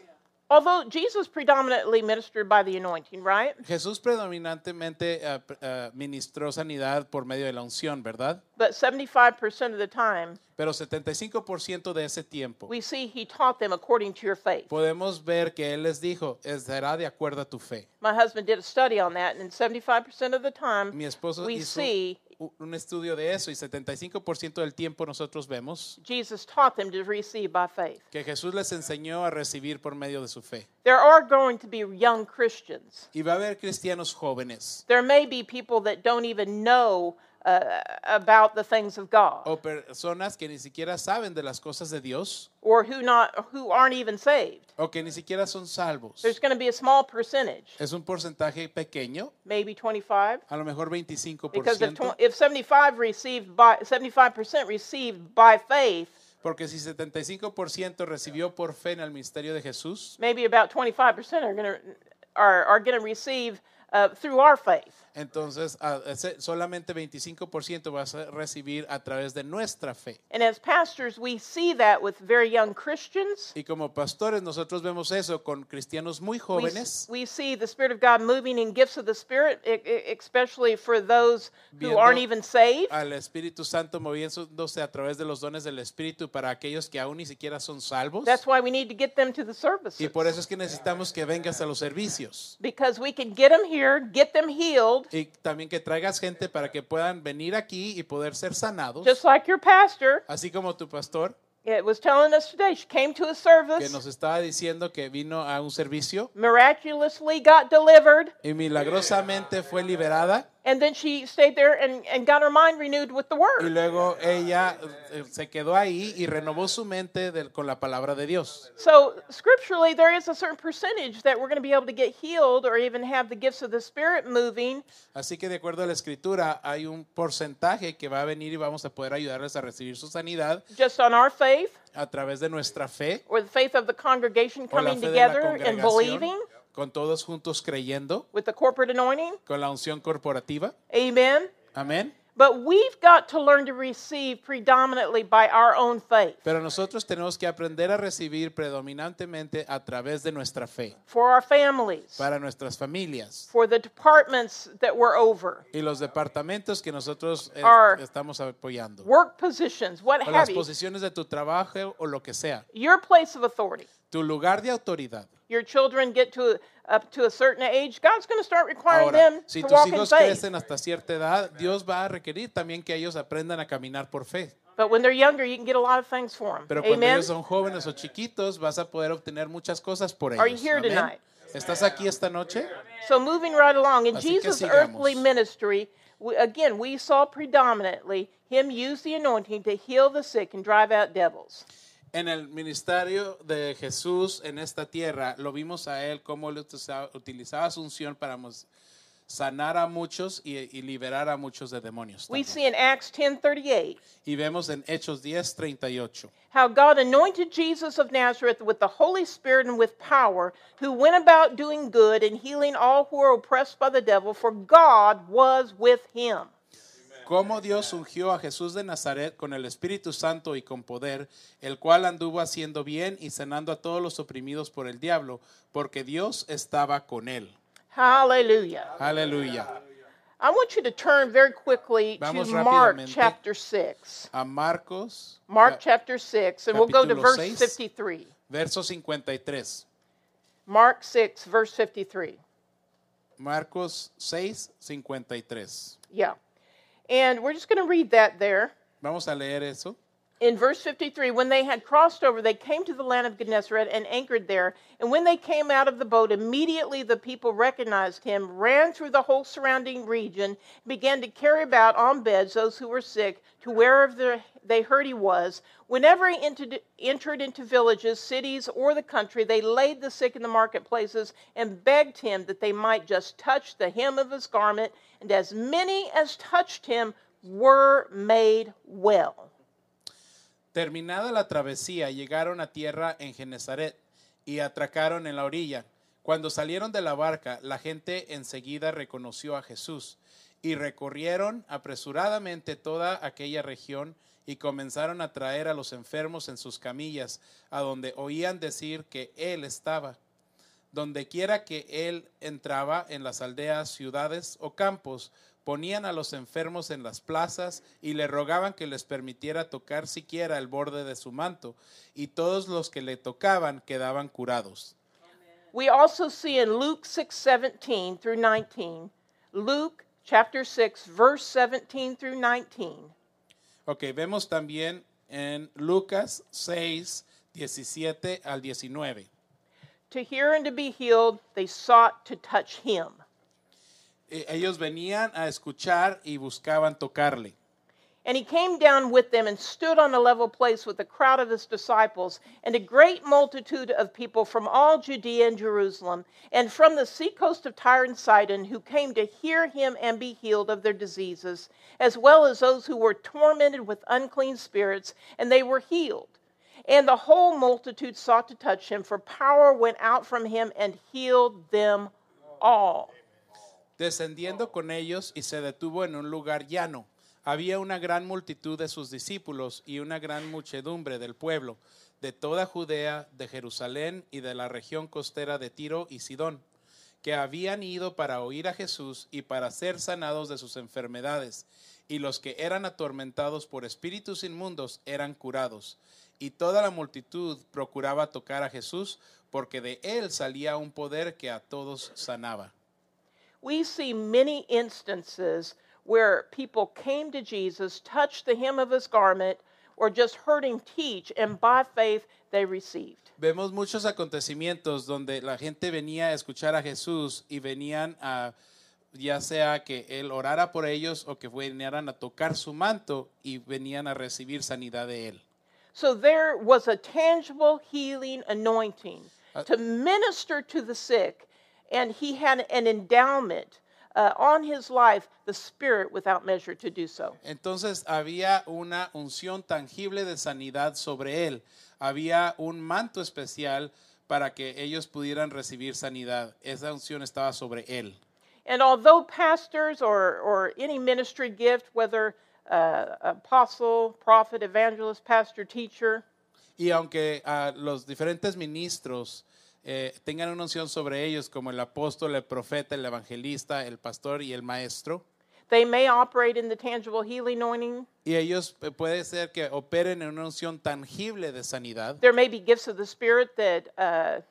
although Jesus predominantly ministered by the anointing, right? Jesús predominantemente pr- eh, ministró sanidad por medio de la unción, ¿verdad? But 75% of the time, Pero 75% de ese tiempo we see he taught them according to your faith. podemos ver que Él les dijo, "Es- será de acuerdo a tu fe. My husband did a study on that, and 75% of the time, Mi esposo we hizo see un estudio de eso y 75% del tiempo nosotros vemos Jesus taught them to receive by faith. que Jesús les enseñó a recibir por medio de su fe. There are going to be young Christians. Y va a haber cristianos jóvenes. There may be people that don't even know uh, about the things of God, o personas que ni siquiera saben de las cosas de Dios or who not who aren't even saved. o que ni siquiera son salvos. There's going to be a small percentage, Es un porcentaje pequeño, maybe 25, a lo mejor 25%, because if, if 75 received by 75% received by faith, porque si 75% recibió por fe en el ministerio de Jesús, maybe about 25% are going to are, are going to receive uh, through our faith. Entonces solamente 25% vas a recibir a través de nuestra fe. And as pastors, we see that with very young Christians. Y como pastores nosotros vemos eso con cristianos muy We, jóvenes, we see the Spirit of God moving in gifts of the Spirit, e- e- especially for those who aren't even saved. al Espíritu Santo moviéndose a través de los dones del Espíritu para aquellos que aún ni siquiera son salvos. That's why we need to get them to the services. Y por eso es que necesitamos que vengas a los servicios. Because we can get them here, get them healed, Y también que traigas gente para que puedan venir aquí y poder ser sanados. just like your pastor Así como tu pastor, it was telling us today. She came to a que service, nos estaba diciendo que vino a un servicio miraculously got delivered, y milagrosamente fue liberada. And then she stayed there and, and got her mind renewed with the word. Y luego ella eh, se quedó ahí y renovó su mente del- con la palabra de Dios. So, scripturally, there is a certain percentage that we're going to be able to get healed or even have the gifts of the Spirit moving Así que de acuerdo a la escritura hay un porcentaje que va a venir y vamos a poder ayudarles a recibir su sanidad just on our faith a través de nuestra fe or the faith of the congregation coming fe de la together and believing con todos juntos creyendo, with the corporate anointing. con la unción corporativa. Amen. Amén. But we've got to learn to receive predominantly by our own faith Pero nosotros tenemos que aprender a recibir predominantemente a través de nuestra fe, for our families, para nuestras familias for the departments that we're over, y los departamentos que nosotros eh, Our estamos apoyando. work positions, what O have las you. posiciones de tu trabajo o lo que sea. Your place of authority. Tu lugar de autoridad. Your children get to up to a certain age, God's going to start requiring Ahora, them si to tus walk in hijos faith. crecen hasta cierta edad, Dios va a requerir también que ellos aprendan a caminar por fe. But when they're younger, you can get a lot of things for them. Pero cuando Amen. ellos son jóvenes o chiquitos, vas a poder obtener muchas cosas por ellos. Are you here Amén. tonight? ¿Estás aquí esta noche? So moving right along in Así que Jesus' sigamos. earthly ministry, we, again we saw predominantly him use the anointing to heal the sick and drive out devils. En el ministerio de Jesús en esta tierra, lo vimos a él cómo él utilizaba, su unción para sanar a muchos y, y liberar a muchos de demonios. We see in Acts 10:38 Y vemos en Hechos 10, 38. how God anointed Jesus of Nazareth with the Holy Spirit and with power, who went about doing good and healing all who were oppressed by the devil, for God was with him. Cómo Dios ungió a Jesús de Nazaret con el Espíritu Santo y con poder, el cual anduvo haciendo bien y sanando a todos los oprimidos por el diablo, porque Dios estaba con él. Hallelujah. Aleluya. I want you to turn very quickly Vamos to Mark chapter 6. A Marcos, Mark chapter 6, and we'll go to verse 6. 53. verso 53. Mark 6, verse 53. Marcos 6, 53. Yeah. And we're just going to read that there. Vamos a leer eso. In verse 53, when they had crossed over, they came to the land of Gennesaret and anchored there. And when they came out of the boat, immediately the people recognized him, ran through the whole surrounding region, began to carry about on beds those who were sick to wherever they heard he was. Whenever he entered, entered into villages, cities, or the country, they laid the sick in the marketplaces and begged him that they might just touch the hem of his garment. And as many as touched him were made well. Terminada la travesía, llegaron a tierra en Genezaret y atracaron en la orilla. Cuando salieron de la barca, la gente enseguida reconoció a Jesús y recorrieron apresuradamente toda aquella región y comenzaron a traer a los enfermos en sus camillas, a donde oían decir que Él estaba. Donde quiera que Él entraba en las aldeas, ciudades o campos, ponían a los enfermos en las plazas y le rogaban que les permitiera tocar siquiera el borde de su manto, y todos los que le tocaban quedaban curados. We also see in Luke 6 17 through 19, Luke chapter 6, verse 17 through 19. Ok, vemos también en Lucas 6, 17 al 19. To hear and to be healed, they sought to touch him. Eh, ellos venían a escuchar y buscaban tocarle. And he came down with them and stood on a level place with a crowd of his disciples and a great multitude of people from all Judea and Jerusalem and from the seacoast of Tyre and Sidon who came to hear him and be healed of their diseases, as well as those who were tormented with unclean spirits, and they were healed. And the whole multitude sought to touch him, for power went out from him and healed them all. Descendiendo con ellos y se detuvo en un lugar llano. Había una gran multitud de sus discípulos y una gran muchedumbre del pueblo, de toda Judea, de Jerusalén y de la región costera de Tiro y Sidón, que habían ido para oír a Jesús y para ser sanados de sus enfermedades. Y los que eran atormentados por espíritus inmundos eran curados. Y toda la multitud procuraba tocar a Jesús, porque de él salía un poder que a todos sanaba. We see many instances where people came to Jesus, touched the hem of his garment, or just heard him teach, and by faith they received. Vemos muchos acontecimientos donde la gente venía a escuchar a Jesús y venían a, ya sea que él orara por ellos o que vinieran a tocar su manto y venían a recibir sanidad de él. So there was a tangible healing anointing Uh, to minister to the sick, and he had an endowment uh, on his life, the Spirit without measure to do so. Entonces había una unción tangible de sanidad sobre él. Había un manto especial para que ellos pudieran recibir sanidad. Esa unción estaba sobre él. And although pastors or, or any ministry gift, whether uh, apostle, prophet, evangelist, pastor, teacher, Y aunque ah, los diferentes ministros eh, tengan una unción sobre ellos, como el apóstol, el profeta, el evangelista, el pastor y el maestro, they may operate in the tangible healing anointing. y ellos eh, puede ser que operen en una unción tangible de sanidad, There may be gifts of the Spirit that uh,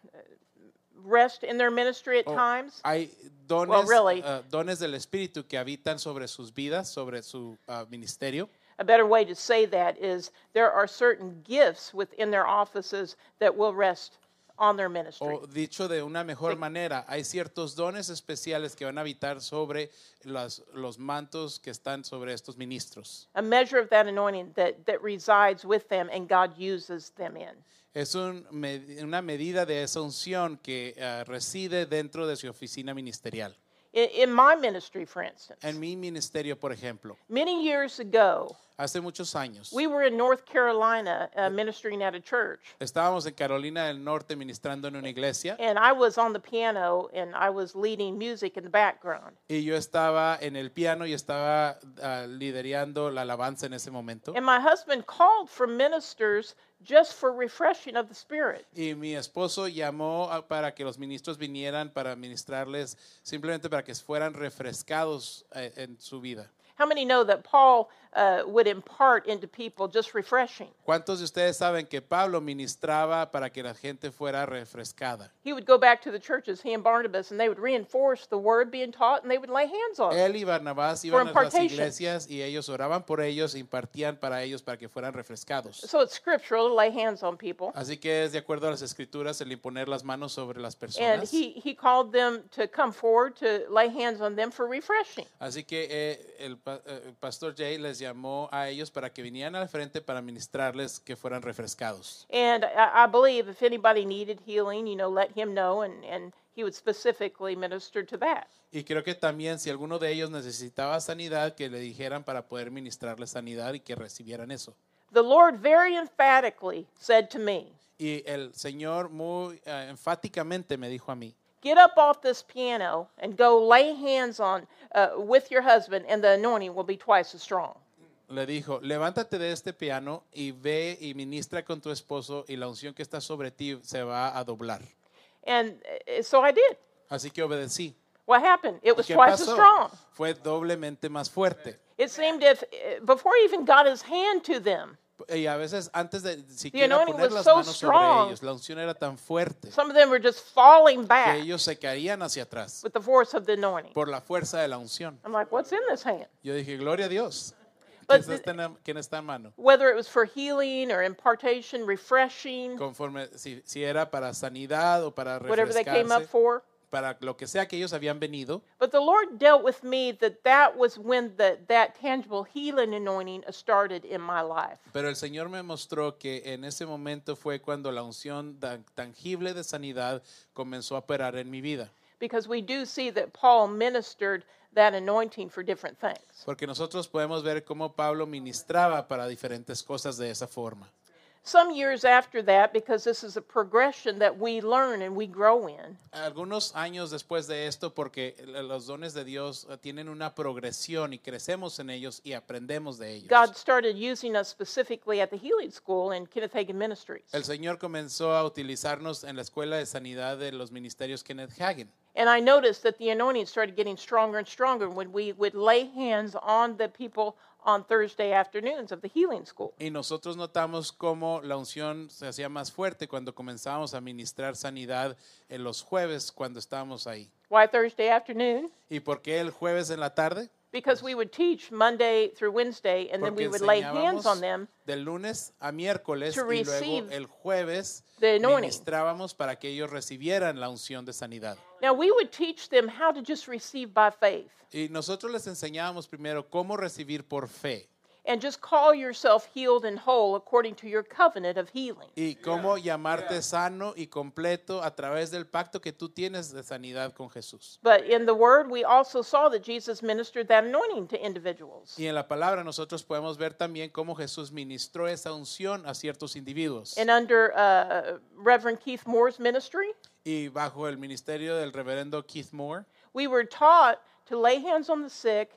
rest in their ministry at o times. hay dones, Well, really- ah, dones del Espíritu que habitan sobre sus vidas, sobre su ah, ministerio. A better way to say that is there are certain gifts within their offices that will rest on their ministry. O dicho de una mejor manera, hay ciertos dones especiales que van a habitar sobre las- los mantos que están sobre estos ministros. A measure of that anointing that, that resides with them and God uses them in. Es un una medida de esa unción que ah, reside dentro de su oficina ministerial. In, my ministry, for instance, En mi ministerio, por ejemplo, many years ago, hace muchos años, we were in North Carolina uh, ministering at a church. estábamos en Carolina del Norte ministrando en una iglesia And I was on the piano and I was leading music in the background. y yo estaba en el piano y estaba ah, liderando la alabanza en ese momento. And my husband called for ministers just for refreshing of the Spirit. Y mi esposo llamó a- para que los ministros vinieran para ministrarles, simplemente para que fueran refrescados eh, en su vida. How many know that Paul uh, would impart into people just refreshing? ¿Cuántos de ustedes saben que Pablo ministraba para que la gente fuera refrescada? He would go back to the churches, he and Barnabas, and they would reinforce the word being taught and they would lay hands on. Él y Barnabás iban a las iglesias y ellos oraban por ellos, e impartían para ellos para que fueran refrescados. So it's scriptural to lay hands on people. Así que es de acuerdo a las escrituras el imponer las manos sobre las And personas. he, he called them to come forward to lay hands on them for refreshing. Así que eh, el, eh, el pastor Jay les llamó a ellos para que vinieran al frente para ministrarles que fueran refrescados. And I, I believe if anybody needed healing, you know, let him know, and, and he would specifically minister to that. Y creo que también si alguno de ellos necesitaba sanidad, que le dijeran para poder ministrarles sanidad y que recibieran eso. The Lord very emphatically said to me, Y el Señor muy eh, enfáticamente me dijo a mí, Get up off this piano and go lay hands on uh, with your husband, and the anointing will be twice as strong. Le dijo, levántate de este piano y ve y ministra con tu esposo y la unción que está sobre ti se va a doblar. And uh, so I did. Así que obedecí. What happened? It ¿Y was qué twice as pasó? strong. Fue doblemente más fuerte. It seemed if uh, before he even got his hand to them, Y a veces antes de siquiera anointing poner was las so manos sobre strong. ellos, la unción era tan fuerte some of them were just falling que back ellos se caían hacia atrás with the force of the anointing. por la fuerza de la unción. I'm like, what's in this hand? Yo dije, gloria a Dios. ¿Quién está, en, está en mano? Whether it was for healing or impartation, refreshing, Conforme, si, si era para sanidad o para whatever they came up for, para lo que sea que ellos habían venido, But the Lord dealt with me that that was when the, that tangible healing anointing started in my life. pero el Señor me mostró que en ese momento fue cuando la unción tan- tangible de sanidad comenzó a operar en mi vida. Because we do see that Paul ministered that anointing for different things. Porque nosotros podemos ver cómo Pablo ministraba para diferentes cosas de esa forma. Some years after that, because this is a progression that we learn and we grow in, Algunos años después de esto, porque los dones de Dios eh, tienen una progresión y crecemos en ellos y aprendemos de ellos. God started using us specifically at the Healing School in Kenneth Hagin Ministries. El Señor comenzó a utilizarnos en la escuela de sanidad de los ministerios Kenneth Hagin. And I noticed that the anointing started getting stronger and stronger when we would lay hands on the people on Thursday afternoons of the Healing School. Y nosotros notamos cómo la unción se hacía más fuerte cuando comenzábamos a ministrar sanidad en los jueves cuando estábamos ahí. Why Thursday afternoon? ¿Y por qué el jueves en la tarde? Because we would teach Monday through Wednesday and then we would lay hands on them del lunes a miércoles to y luego el jueves ministrábamos para que ellos recibieran la unción de sanidad. Now, we would teach them how to just receive by faith. Y nosotros les enseñábamos primero cómo recibir por fe and just call yourself healed and whole according to your covenant of healing. y cómo llamarte sano y completo a través del pacto que tú tienes de sanidad con Jesús. But in the Word, we also saw that Jesus ministered that anointing to individuals. Y en la palabra nosotros podemos ver también cómo Jesús ministró esa unción a ciertos individuos. And under uh, Reverend Keith Moore's ministry, Y bajo el ministerio del reverendo Keith Moore, we were taught to lay hands on the sick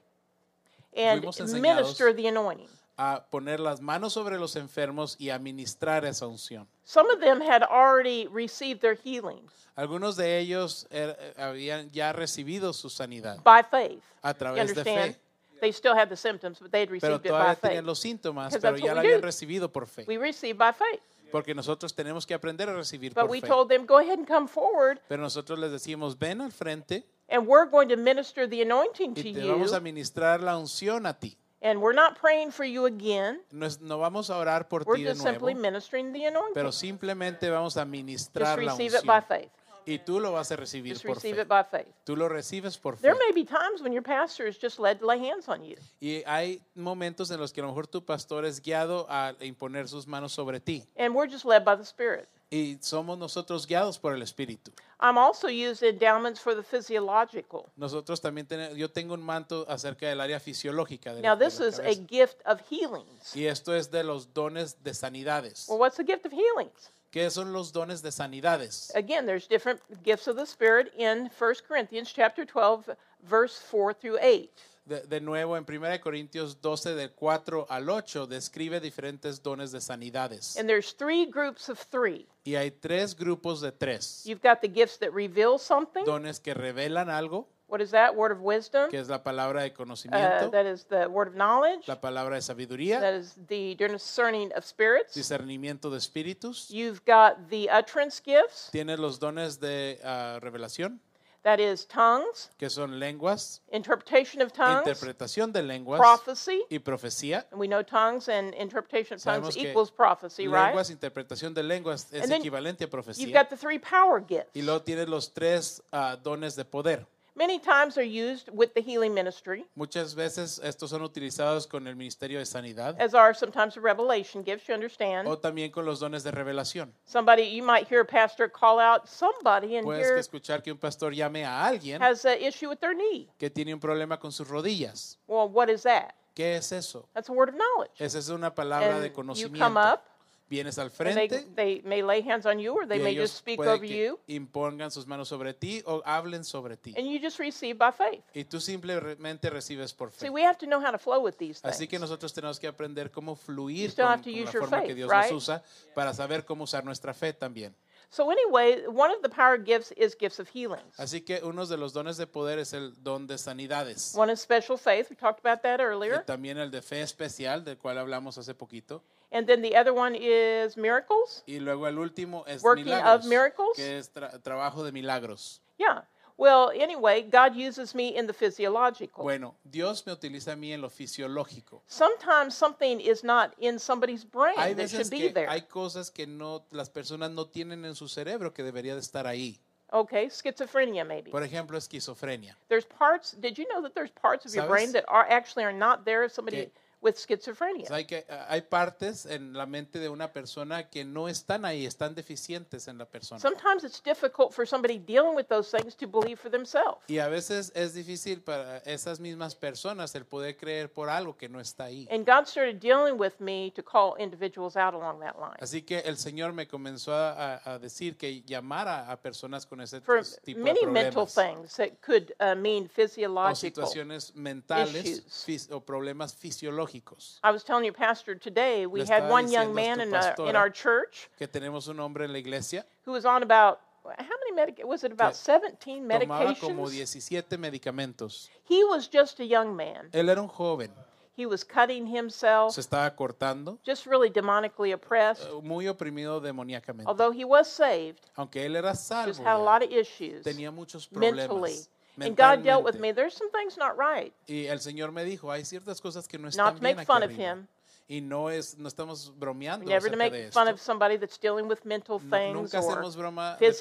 and minister the anointing. a poner las manos sobre los enfermos y a ministrar esa unción. Some of them had already received their healing Algunos de ellos eh, habían ya recibido su sanidad by faith. a You través de understand? fe, They still had the symptoms, but they had pero received it by todavía faith. tenían los síntomas, Because pero that's ya what la we habían do. recibido por fe. We receive by faith. Porque nosotros tenemos que aprender a recibir But por we fe. told them, go ahead and come forward, Pero nosotros les decimos, ven al frente and we're going to minister the anointing to y te vamos a you. ministrar la unción a ti. And we're not praying for you again. No, es- no vamos a orar por We're ti de just simply nuevo, ministering the anointing. pero simplemente vamos a Just ministrar la receive it by unción. faith. Y tú lo vas a recibir Just por receive fe. it by faith. Tú lo recibes por fe. There may be times when your pastor is just led to lay hands on you. Y hay momentos en los que a lo mejor tu pastor es guiado a imponer sus manos sobre ti. And we're just led by the Spirit. Y somos nosotros guiados por el Espíritu. I'm also used endowments for the physiological. Nosotros también tenemos, yo tengo un manto acerca del área fisiológica. de la- Now, de this la is a cabeza. gift of healings. Y esto es de los dones de sanidades. Well, what's the gift of healings? ¿Qué son los dones de sanidades? Again, there's different gifts of the Spirit in 1 Corinthians chapter 12, verse 4 through 8. De, de nuevo, en 1 Corintios 12, del 4 al 8, describe diferentes dones de sanidades. And there's three groups of three. Y hay tres grupos de tres. You've got the gifts that reveal something. Dones que revelan algo, What is that? Word of wisdom. que es la palabra de Uh, conocimiento, that is the word of knowledge. la palabra de sabiduría, That is the discerning of spirits. discernimiento de espíritus. You've got the utterance gifts. Tiene los dones de ah, revelación, That is tongues, que son lenguas, interpretation of tongues, interpretación de lenguas prophecy. y profecía. And we know tongues and interpretation of tongues equals prophecy, right? Lenguas, interpretación de lenguas es And then equivalente a You've got the three power gifts. Y luego tienes los tres ah, dones de poder. Many times are used with the healing ministry, Muchas veces estos son utilizados con el ministerio de sanidad as are sometimes the revelation gifts, you understand. o también con los dones de revelación. Somebody, you might hear a pastor call out somebody and Puedes que escuchar que un pastor llame a alguien has an issue with their knee. que tiene un problema con sus rodillas. Well, what is that? ¿Qué es eso? That's a word of knowledge. Esa es una palabra And de you conocimiento. come up, Vienes al and they, frente they may lay hands on you or they y may ellos just speak over que you, impongan sus manos sobre ti o hablen sobre ti. and you just receive by faith. Y tú simplemente recibes por See, fe. we have to know how to flow with these Así que things. nosotros tenemos que aprender cómo fluir con, con la forma que faith, Dios right? nos usa para saber cómo usar nuestra fe también. So, anyway, one of the power gifts is gifts of healings. Así que uno de los dones de poder es el don de sanidades. One is special faith. We talked about that Y earlier. también el de fe especial, del cual hablamos hace poquito. And then the other one is miracles. Y luego el último es Working milagros, of miracles. que es tra- trabajo de milagros. Yeah. Well, anyway, God uses me in the physiological. Bueno, Dios me utiliza a mí en lo fisiológico. Sometimes something is not in somebody's brain Hay that should be que there. hay cosas que no las personas no tienen en su cerebro que debería de estar ahí. Okay, schizophrenia maybe. Por ejemplo, esquizofrenia. There's parts. Did you know that there's parts of your brain that are actually are not there if somebody Que- with O schizophrenia? sea, hay, que, hay partes en la mente de una persona que no están ahí, están deficientes en la persona. Sometimes it's difficult for somebody dealing with those things to believe for themselves. Y a veces es difícil para esas mismas personas el poder creer por algo que no está ahí. And God started dealing with me to call individuals out along that line. Así que el Señor me comenzó a, a- decir que llamara a personas con ese For tipo de many mental problemas things that could uh, mean o physiological. situaciones mentales issues. o problemas fisiológicos. I was telling you, Pastor, today we had one young man in our, in pastora our church Que tenemos un hombre en la iglesia, who was on about how many medic was it about Que 17 tomaba como medications? 17 medicamentos. He was just a young man. Él era un joven, He was cutting himself, se estaba cortando, just really demonically oppressed. eh, muy oprimido demoníacamente. Although he was saved, Aunque él era just salvo, had a lot of issues tenía muchos mentally. And God dealt with me. There's some things not right. Y el Señor me dijo, hay ciertas cosas que no Not están to bien make aquí fun of arriba. him. Y no es, no estamos bromeando Never to acerca de make esto. fun of somebody that's dealing with mental Nu- things Nunca or hacemos broma de personas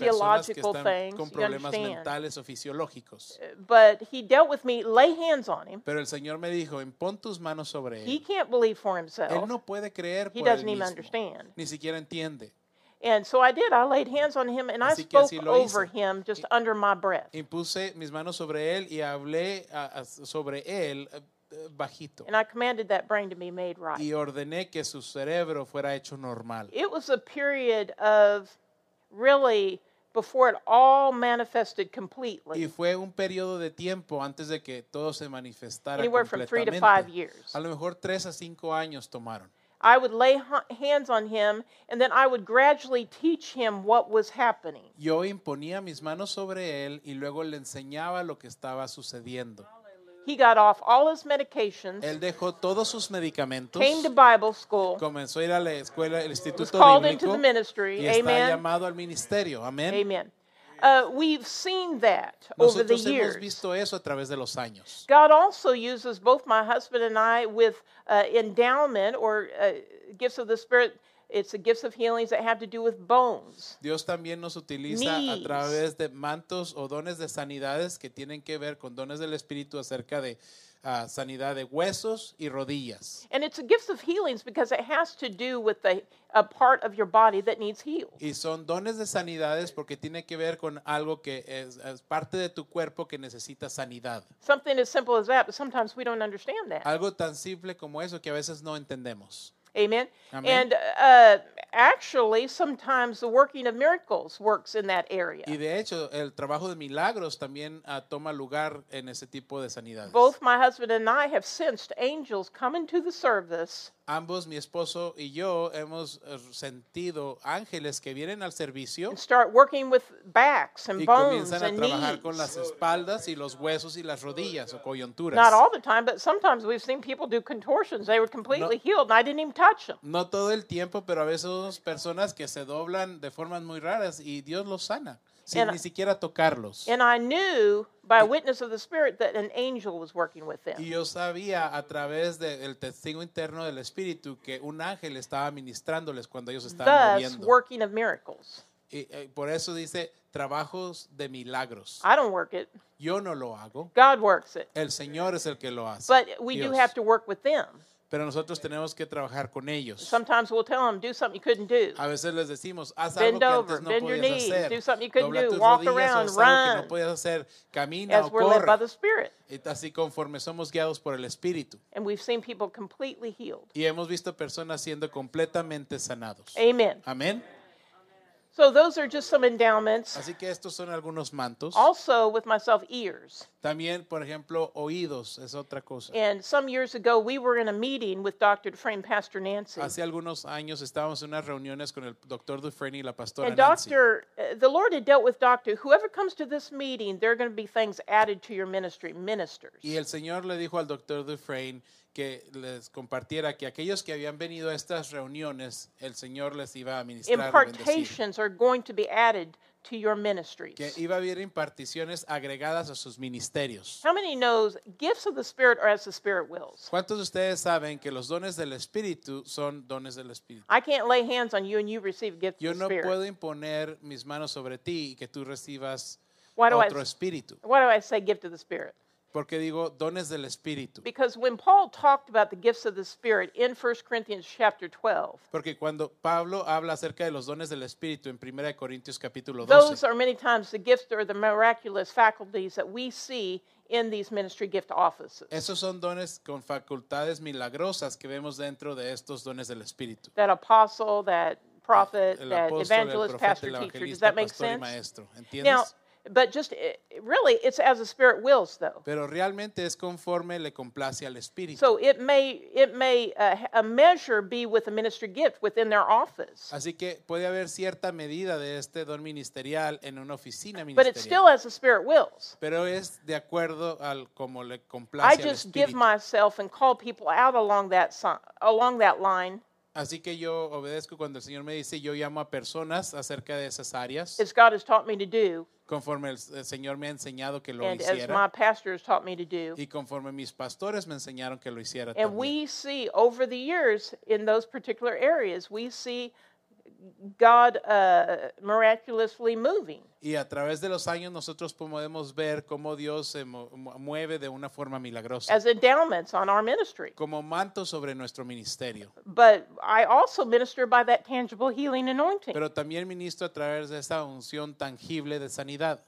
que physiological están things, con you problemas understand. mentales o fisiológicos. but he dealt with me lay hands on him Pero el Señor me dijo, pon tus manos sobre he él. can't believe for Él himself no puede creer he por él doesn't even mismo. understand Ni siquiera entiende. And so i did i laid hands on him and i Así que spoke over hizo. him just under my breath mis manos sobre él y hablé sobre él eh, bajito. and i commanded that brain to be made right Y ordené que su cerebro fuera hecho normal. it was a period of really before it all manifested completely Y fue un periodo de tiempo antes de que todo se manifestara anywhere from three to completamente. five years A lo mejor tres a cinco años tomaron. I would lay ha- hands on him and then I would gradually teach him what was happening. Yo imponía mis manos sobre él y luego le enseñaba lo que estaba sucediendo. He got off all his medications, Él dejó todos sus medicamentos, came to Bible school, comenzó a ir a la escuela, el was instituto called into bíblico the ministry. y está Amen. llamado al ministerio. Amén. Amen. Uh, we've seen that over the Nosotros hemos years. visto eso a través de los años. God also uses both my husband and I with uh, endowment or uh, gifts of the Spirit. It's the gifts of healings that have to do with bones. Dios también nos utiliza a Knees. través de mantos o dones de sanidades que tienen que ver con dones del Espíritu acerca de ah, sanidad de huesos y rodillas. And it's a gift of healings because it has to do with the, a part of your body that needs healed. Y son dones de sanidades porque tiene que ver con algo que es, es parte de tu cuerpo que necesita sanidad. Something as simple as that, but sometimes we don't understand that. Algo tan simple como eso que a veces no entendemos. Amen. Amen. And uh, actually, sometimes the working of miracles works in that area. Y de hecho, el trabajo de milagros también ah, toma lugar en ese tipo de sanidades. Both my husband and I have sensed angels come into the service Ambos, mi esposo y yo, hemos eh, sentido ángeles que vienen al servicio and start working with backs and y bones comienzan a and trabajar con knees. las espaldas y los huesos y las rodillas o coyunturas. Not all the time, but sometimes we've seen people do contortions. They were completely healed, and I didn't even touch them. No todo el tiempo, pero a veces personas que se doblan de formas muy raras y Dios los sana, sin And- ni siquiera tocarlos. And I knew by witness of the Spirit that an angel was working with them. Y yo sabía a través del testigo interno del Espíritu que un ángel estaba ministrándoles cuando ellos estaban Thus, moviendo. working of miracles. Y, eh, por eso dice trabajos de milagros. I don't work it, Yo no lo hago, God works it. el Señor es el que lo hace. But we do Dios. have to work with them. Pero nosotros tenemos que trabajar con ellos. Sometimes we'll tell them, do something you couldn't do. A veces les decimos, haz Bend algo over, que antes no bend your podías knees, hacer. do something you couldn't Dobla do, tus walk rodillas around, haz algo que run. no podías hacer. Camina As o we're led by corre. the Spirit. Y así conforme somos guiados por el Espíritu. And we've seen people completely healed. Y hemos visto personas siendo completamente sanados. Amen. Amén. So those are just some endowments. Así que estos son algunos mantos. Also, with myself, ears. También, por ejemplo, oídos es otra cosa. And some years ago, we were in a meeting with Dr. Dufresne, Pastor Nancy. Hace algunos años estábamos en unas reuniones con el doctor Dufresne y la pastora And Nancy. Doctor, uh, the Lord had dealt with Doctor, whoever comes to this meeting, there are going to be things added to your ministry, ministers. Y el Señor le dijo al doctor Dufresne que les compartiera que aquellos que habían venido a estas reuniones, el Señor les iba a ministrar y bendecir. Impartations are going to be added to your ministries. que iba a haber imparticiones agregadas a sus ministerios. How many knows gifts of the Spirit are as the Spirit wills? ¿Cuántos de ustedes saben que los dones del Espíritu son dones del Espíritu? I can't lay hands on you and you receive a gift Yo of the no Spirit. puedo imponer mis manos sobre ti y que tú recibas Why do I- otro espíritu. Why do I say gift of the Spirit? Porque digo dones del Espíritu. Because when Paul talked about the gifts of the Spirit in 1 Corinthians chapter 12, Porque cuando Pablo habla acerca de los dones del Espíritu en 1 Corintios capítulo those 12, are many times the gifts or the miraculous faculties that we see in these ministry gift offices. esos son dones con facultades milagrosas que vemos dentro de estos dones del Espíritu. That apostle, that prophet, El that apóstol, el evangelist, profeta, pastor, el teacher. Does that make sense? maestro. Now, ¿Entiendes? But just eh, really, it's as the Spirit wills, though. Pero realmente es conforme le complace al Espíritu. So it may it may uh, a measure be with a ministry gift within their office, Así que puede haber cierta medida de este don ministerial en una oficina ministerial. but it's still as the Spirit wills. Pero es de acuerdo al como le I complace al just give myself and call people out along that along that line. Así que yo obedezco cuando el Señor me dice, yo llamo a personas acerca de esas áreas, as God has taught me to do, conforme el, el Señor me ha enseñado que lo and as my hiciera, pastor has taught me to do. y conforme mis pastores me enseñaron que lo hiciera And también. we see over the years in those particular areas, we see God uh, miraculously moving. Y a través de los años nosotros podemos ver cómo Dios se mu- mu- mueve de una forma milagrosa, as endowments on our ministry. como manto sobre nuestro ministerio. But I also minister by that tangible healing anointing. Pero también ministro a través de esa unción tangible de sanidad.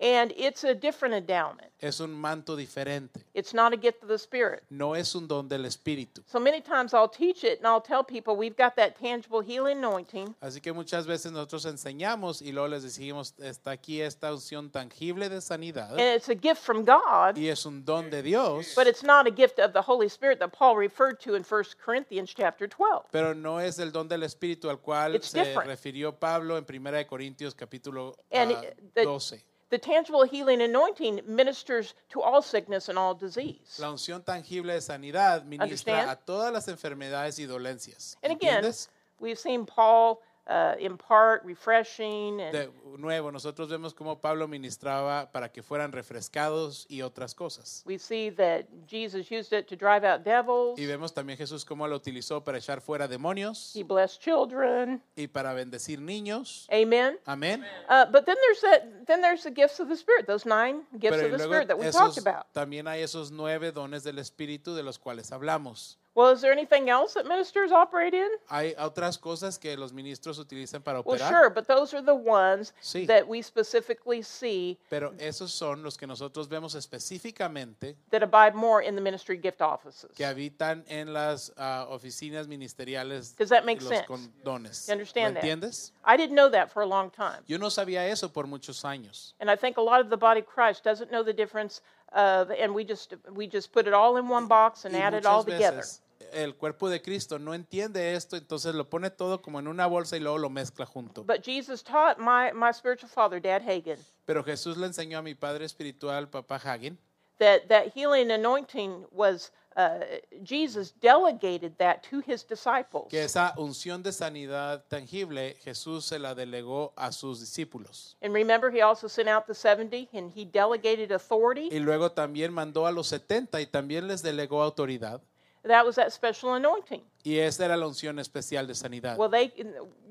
And it's a different endowment. Es un manto diferente. It's not a gift of the Spirit. No es un don del Espíritu. So many times I'll teach it and I'll tell people we've got that tangible healing anointing. Así que muchas veces nosotros enseñamos y luego les decimos, está aquí esta unción tangible de sanidad And it's a gift from God, y es un don de Dios, but it's not a gift of the Holy Spirit that Paul referred to in 1 Corinthians chapter 12. pero no es el don del Espíritu al cual It's se different. refirió Pablo en 1 de Corintios capítulo And ah, the- 12. The tangible healing anointing ministers to all sickness and all disease. La unción tangible de sanidad ministra Understand? a todas las enfermedades y dolencias. And again, ¿Entiendes? we've seen Paul uh, impart refreshing and De nuevo, nosotros vemos cómo Pablo ministraba para que fueran refrescados y otras cosas. we see that Jesus used it to drive out devils. Y vemos también Jesús cómo lo utilizó para echar fuera demonios He blessed children. y para bendecir niños. Amen. Amén. Uh, but then there's that. Then there's the gifts of the Spirit. Those nine gifts Pero of the Spirit that we esos- talked about. también hay esos nueve dones del Espíritu de los cuales hablamos. Well, is there anything else that ministers operate in? Hay otras cosas que los ministros utilizan para Well, operar, sure, but those are the ones Sí. that we specifically see pero esos son los que nosotros vemos específicamente that abide more in the ministry gift offices. que habitan en las ah, oficinas ministeriales Does that make los sense? con dones. You understand ¿Lo that? entiendes? I didn't know that for a long time. Yo no sabía eso por muchos años. And I think a lot of the body of Christ doesn't know the difference of, and we just we just put it all in one box and Y add it all muchas together. El cuerpo de Cristo no entiende esto, entonces lo pone todo como en una bolsa y luego lo mezcla junto. But Jesus taught my, my spiritual father, Dad Hagen, Pero Jesús le enseñó a mi padre espiritual, papá Hagen, that that healing anointing was uh, Jesus delegated that to his disciples. que esa unción de sanidad tangible Jesús se la delegó a sus discípulos. And remember, he also sent out the 70 and he delegated authority. Y luego también mandó a los 70 y también les delegó autoridad. That was that special anointing. Y esa era la unción especial de sanidad. Well, they,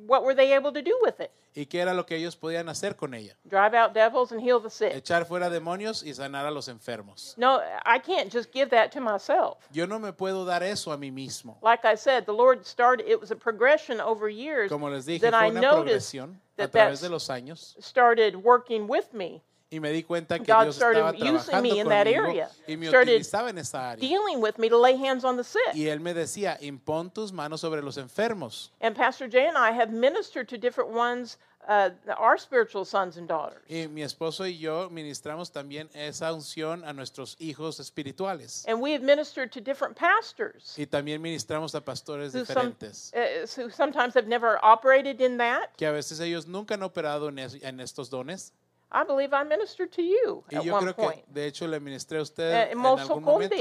what were they able to do with it? ¿Y qué era lo que ellos podían hacer con ella? Drive out devils and heal the sick. Echar fuera demonios y sanar a los enfermos. No, I can't just give that to myself. Yo no me puedo dar eso a mí mismo. Like I said, the Lord started, it was a progression over years Como les dije, fue I una noticed progresión a that través de los años started working with me, y me di cuenta que God Dios started estaba using trabajando me in that area. y me Started utilizaba en esa área. dealing with me to lay hands on the sick. Y él me decía, impon tus manos sobre los enfermos. And Pastor Jay and I have ministered to different ones, uh, our spiritual sons and daughters. Y mi esposo y yo ministramos también esa unción a nuestros hijos espirituales. And we have ministered to different pastors Y también ministramos a pastores who, some, diferentes, uh, who sometimes have never operated in that. que a veces ellos nunca han operado en, es- en estos dones. I believe I ministered to you Y at yo one creo point. que, de hecho, le ministré a usted Eh, en algún momento.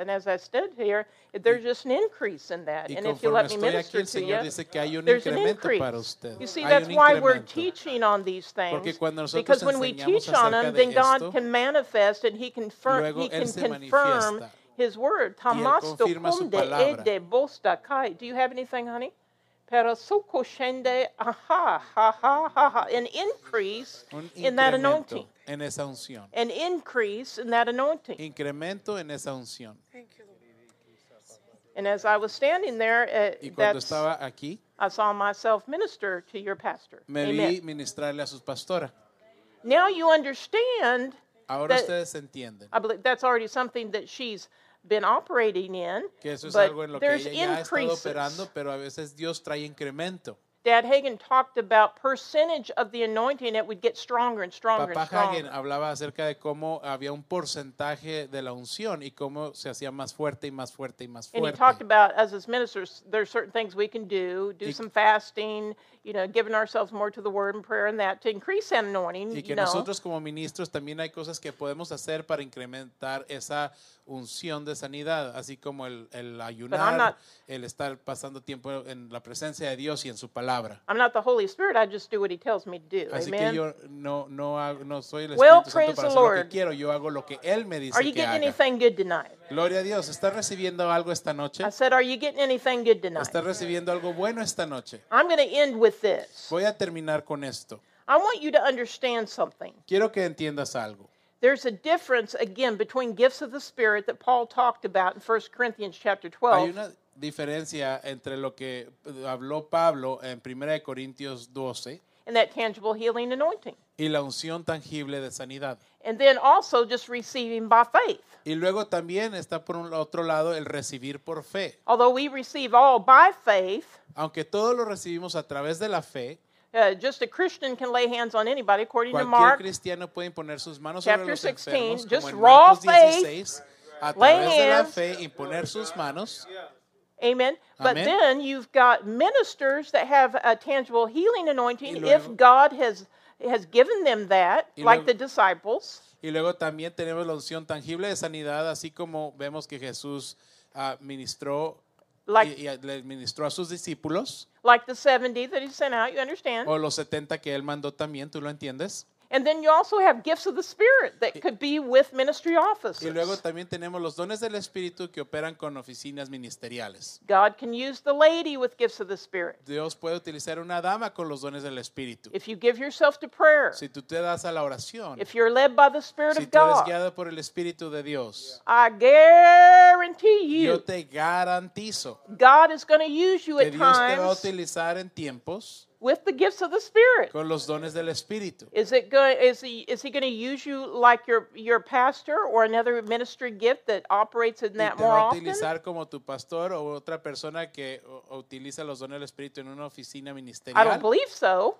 And as I stood here, there's just an increase in that. And if you let me estoy aquí, minister to you, dice que hay un there's an increase. You see, Hay that's why we're teaching on these things. Because when we teach on them, then God esto, can manifest and He can, he can confirm manifiesta. His word. Tamasto confirma kunde ede bosta kai. Do you have anything, honey? Pero aha, ha, ha, ha, ha. An increase Un in that anointing. en esa unción. An increase in that anointing. Incremento en esa unción. And as I was standing there, uh, Y cuando that's, estaba aquí, I saw myself minister to your pastor. me Amen. vi ministrarle a sus pastoras. Now you understand. Ahora that- ustedes entienden I believe that's already something that she's been operating in. que eso es but algo en lo que there's ella ya ha estado increases. operando, pero a veces Dios trae incremento. Dad Hagen talked about percentage of the anointing that would get stronger and stronger Papá and stronger. Hagen hablaba acerca de cómo había un porcentaje de la unción y cómo se hacía más fuerte y más fuerte y más And he fuerte. talked about, as his ministers, there's certain things we can do, do Y- some fasting, you know, giving ourselves more to the word and prayer and that to increase that anointing. Y que you know. nosotros como ministros también hay cosas que podemos hacer para incrementar esa unción de sanidad, así como el, el ayunar, not- el estar pasando tiempo en la presencia de Dios y en su palabra. I'm not the Holy Spirit, I just do what he tells me to do. Así Amen. que yo no, no, hago- no soy el Well, Espíritu praise Santo para hacer lo que quiero, yo hago lo que Él me dice Are you que getting haga. anything good tonight? Gloria a Dios, ¿estás recibiendo algo esta noche? I said, Are you getting anything good tonight? ¿Estás recibiendo algo bueno esta noche? I'm going to end with this. Voy a terminar con esto. I want you to understand something. Quiero que entiendas algo. There's a difference again between gifts of the Spirit that Paul talked about in 1 Corinthians chapter Hay 12 una diferencia entre lo que habló Pablo en 1 de Corintios 12 and that tangible healing anointing. y la unción tangible de sanidad. And then also just receiving by faith. Y luego también está por un otro lado el recibir por fe. Although we receive all by faith, Aunque todo lo recibimos a través de la fe, uh, just a Christian can lay hands on anybody according to Mark. cristiano puede imponer sus manos Chapter sobre los 16, enfermos, just en raw Marcos faith, 16, a lay través de la hands. fe imponer sus manos. Amen. But Amen. then you've got ministers that have a tangible healing anointing luego- if God has has given them that, like the disciples. Y luego también tenemos la unción tangible de sanidad, así como vemos que Jesús ah, ministró Like y, y le ministró a sus discípulos, like the 70 that he sent out, you understand? o los 70 que él mandó también, ¿tú lo entiendes? And then you also have gifts of the Spirit that could be with ministry offices. Y luego también tenemos los dones del Espíritu que operan con oficinas ministeriales. God can use the lady with gifts of the Spirit. Dios puede utilizar una dama con los dones del Espíritu. If you give yourself to prayer, Si tú te das a la oración, if you're led by the Spirit si of tú eres God, guiado por el Espíritu de Dios, I guarantee yo you, te garantizo God is going to use you que at Dios te va a times utilizar en tiempos with the gifts of the Spirit. con los dones del Espíritu. Is it going? Is he? Is he going to use you like your your pastor or another ministry gift that operates in that te more va a often? utilizar como tu pastor o otra persona que utiliza los dones del Espíritu en una oficina ministerial. I don't believe so.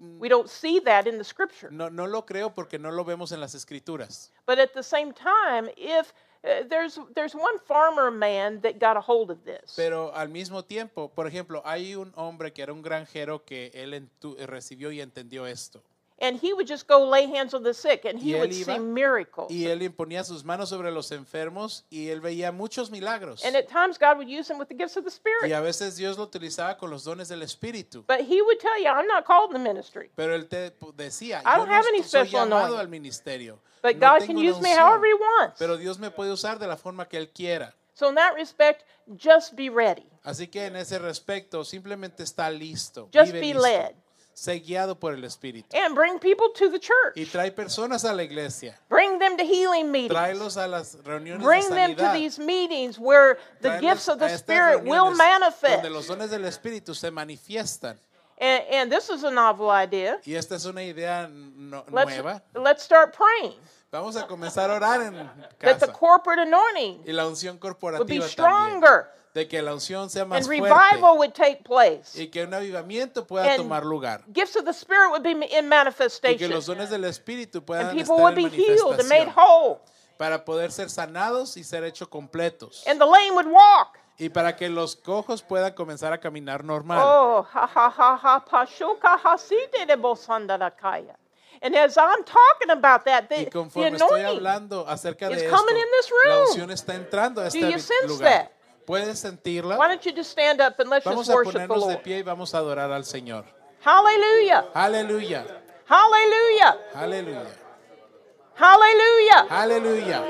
Mm. We don't see that in the Scripture. No, no lo creo porque no lo vemos en las escrituras. But at the same time, if Uh, there's there's one farmer man that got a hold of this, Pero al mismo tiempo, por ejemplo, hay un hombre que era un granjero que él recibió y entendió esto. And he would just go lay hands on the sick, and he Y would iba, see miracles. Y él imponía sus manos sobre los enfermos y él veía muchos milagros. And at times, God would use him with the gifts of the Y Spirit. a veces Dios lo utilizaba con los dones del Espíritu. But he would tell you, "I'm not called in the ministry." Pero él te decía, I yo don't no have any soy special llamado anointing. al ministerio. But No God can use me however He wants. Pero Dios me puede usar de la forma que Él quiera. So in that respect, just be ready. Así que en ese respecto, simplemente está listo. Just vive be listo. led. Sé guiado por el Espíritu. And bring people to the Y church. trae personas a la iglesia. Bring them to healing meetings. Tráelos a las reuniones Bring de them to sanidad. these meetings where the Tráelos gifts of the estas Spirit will reuniones manifest. Donde los dones del Espíritu se manifiestan. And, and this is a novel idea. Y esta es una idea no- Let's, nueva. let's start praying Vamos a comenzar a orar en that the casa. corporate anointing Y la unción would be corporativa también. stronger De que la unción sea más and fuerte. revival would take place. Y que un avivamiento pueda And tomar lugar. Gifts of the Spirit would be in Y que manifestation. los dones del Espíritu puedan And people estar would en be healed and made manifestación. whole. Para poder ser sanados y ser hechos completos. And the lame would walk. y para que los cojos puedan comenzar a caminar normal. Oh, ha ha ha ha, pashuka hasite de bosandarakaya. And as I'm talking about that, the, y the conforme estoy anointing, hablando acerca de is esto, coming in this la room. unción está entrando a Do este you sense lugar. that? ¿Puedes sentirla? why don't you just stand up and let's Vamos just a worship the ponernos de Lord? pie y vamos a adorar al Señor. Hallelujah, Aleluya, hallelujah, aleluya, hallelujah. aleluya.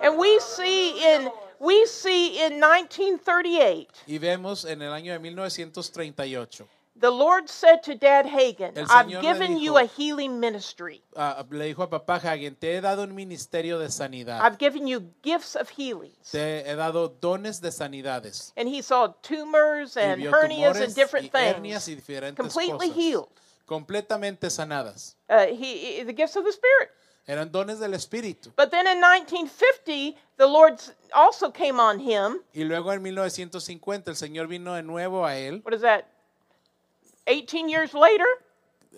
And we see in we see in 1938, Y vemos en el año de 1938, the Lord said to Dad Hagen, El "I've Señor le given you dijo- a healing ministry. ah, le dijo a papá Hagen, te he dado un ministerio de sanidad. I've given you gifts of healings." Te he dado dones de sanidades. And he saw tumors Y and vio hernias and tumores different y hernias y things, diferentes completely cosas. healed. Completamente sanadas. Uh, he, he- the gifts of the Spirit. Eran dones del Espíritu. But then in 1950, the Lord s- also came on him. Y luego en 1950 el Señor vino de nuevo a él, What is that? 18 years later?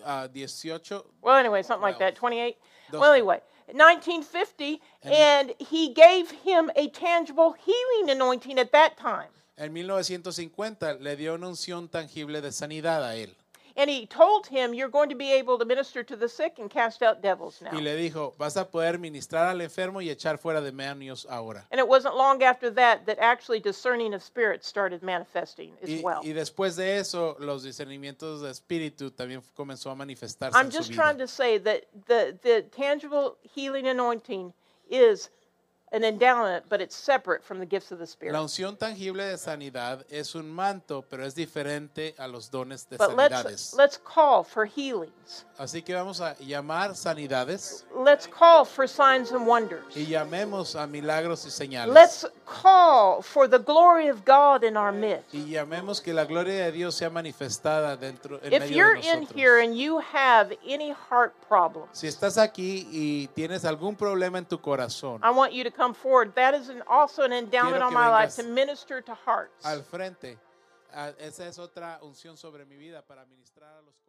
Uh, a 18, Well, anyway, something like that, 28. Dos- Well, anyway, 1950, and he gave him a tangible healing anointing at that time. en 1950 le dio una unción tangible de sanidad a él. And he told him, You're going to be able to minister to the sick and cast out devils now. Y le dijo, vas a poder ministrar al enfermo y echar fuera demonios ahora. And it wasn't long after that that actually discerning of spirits started manifesting as Y, well. y después de eso, los discernimientos de espíritu también comenzó a manifestarse I'm just trying to say that the, the tangible healing anointing is an endowment, but it's separate from the gifts of the Spirit. La unción tangible de sanidad es un manto, pero es diferente a los dones de But let's, sanidades. let's call for healings. Así que vamos a llamar sanidades Let's call for signs and wonders. y llamemos a milagros y señales. Let's call for the glory of God in our midst. y llamemos que la gloria de Dios sea manifestada dentro en If medio you're de in nosotros. here and you have any heart problems, Si estás aquí y tienes algún problema en tu corazón, I want you to come forward. That is an, also an endowment on my life to minister to hearts. al frente, ah, esa es otra unción sobre mi vida para ministrar a los.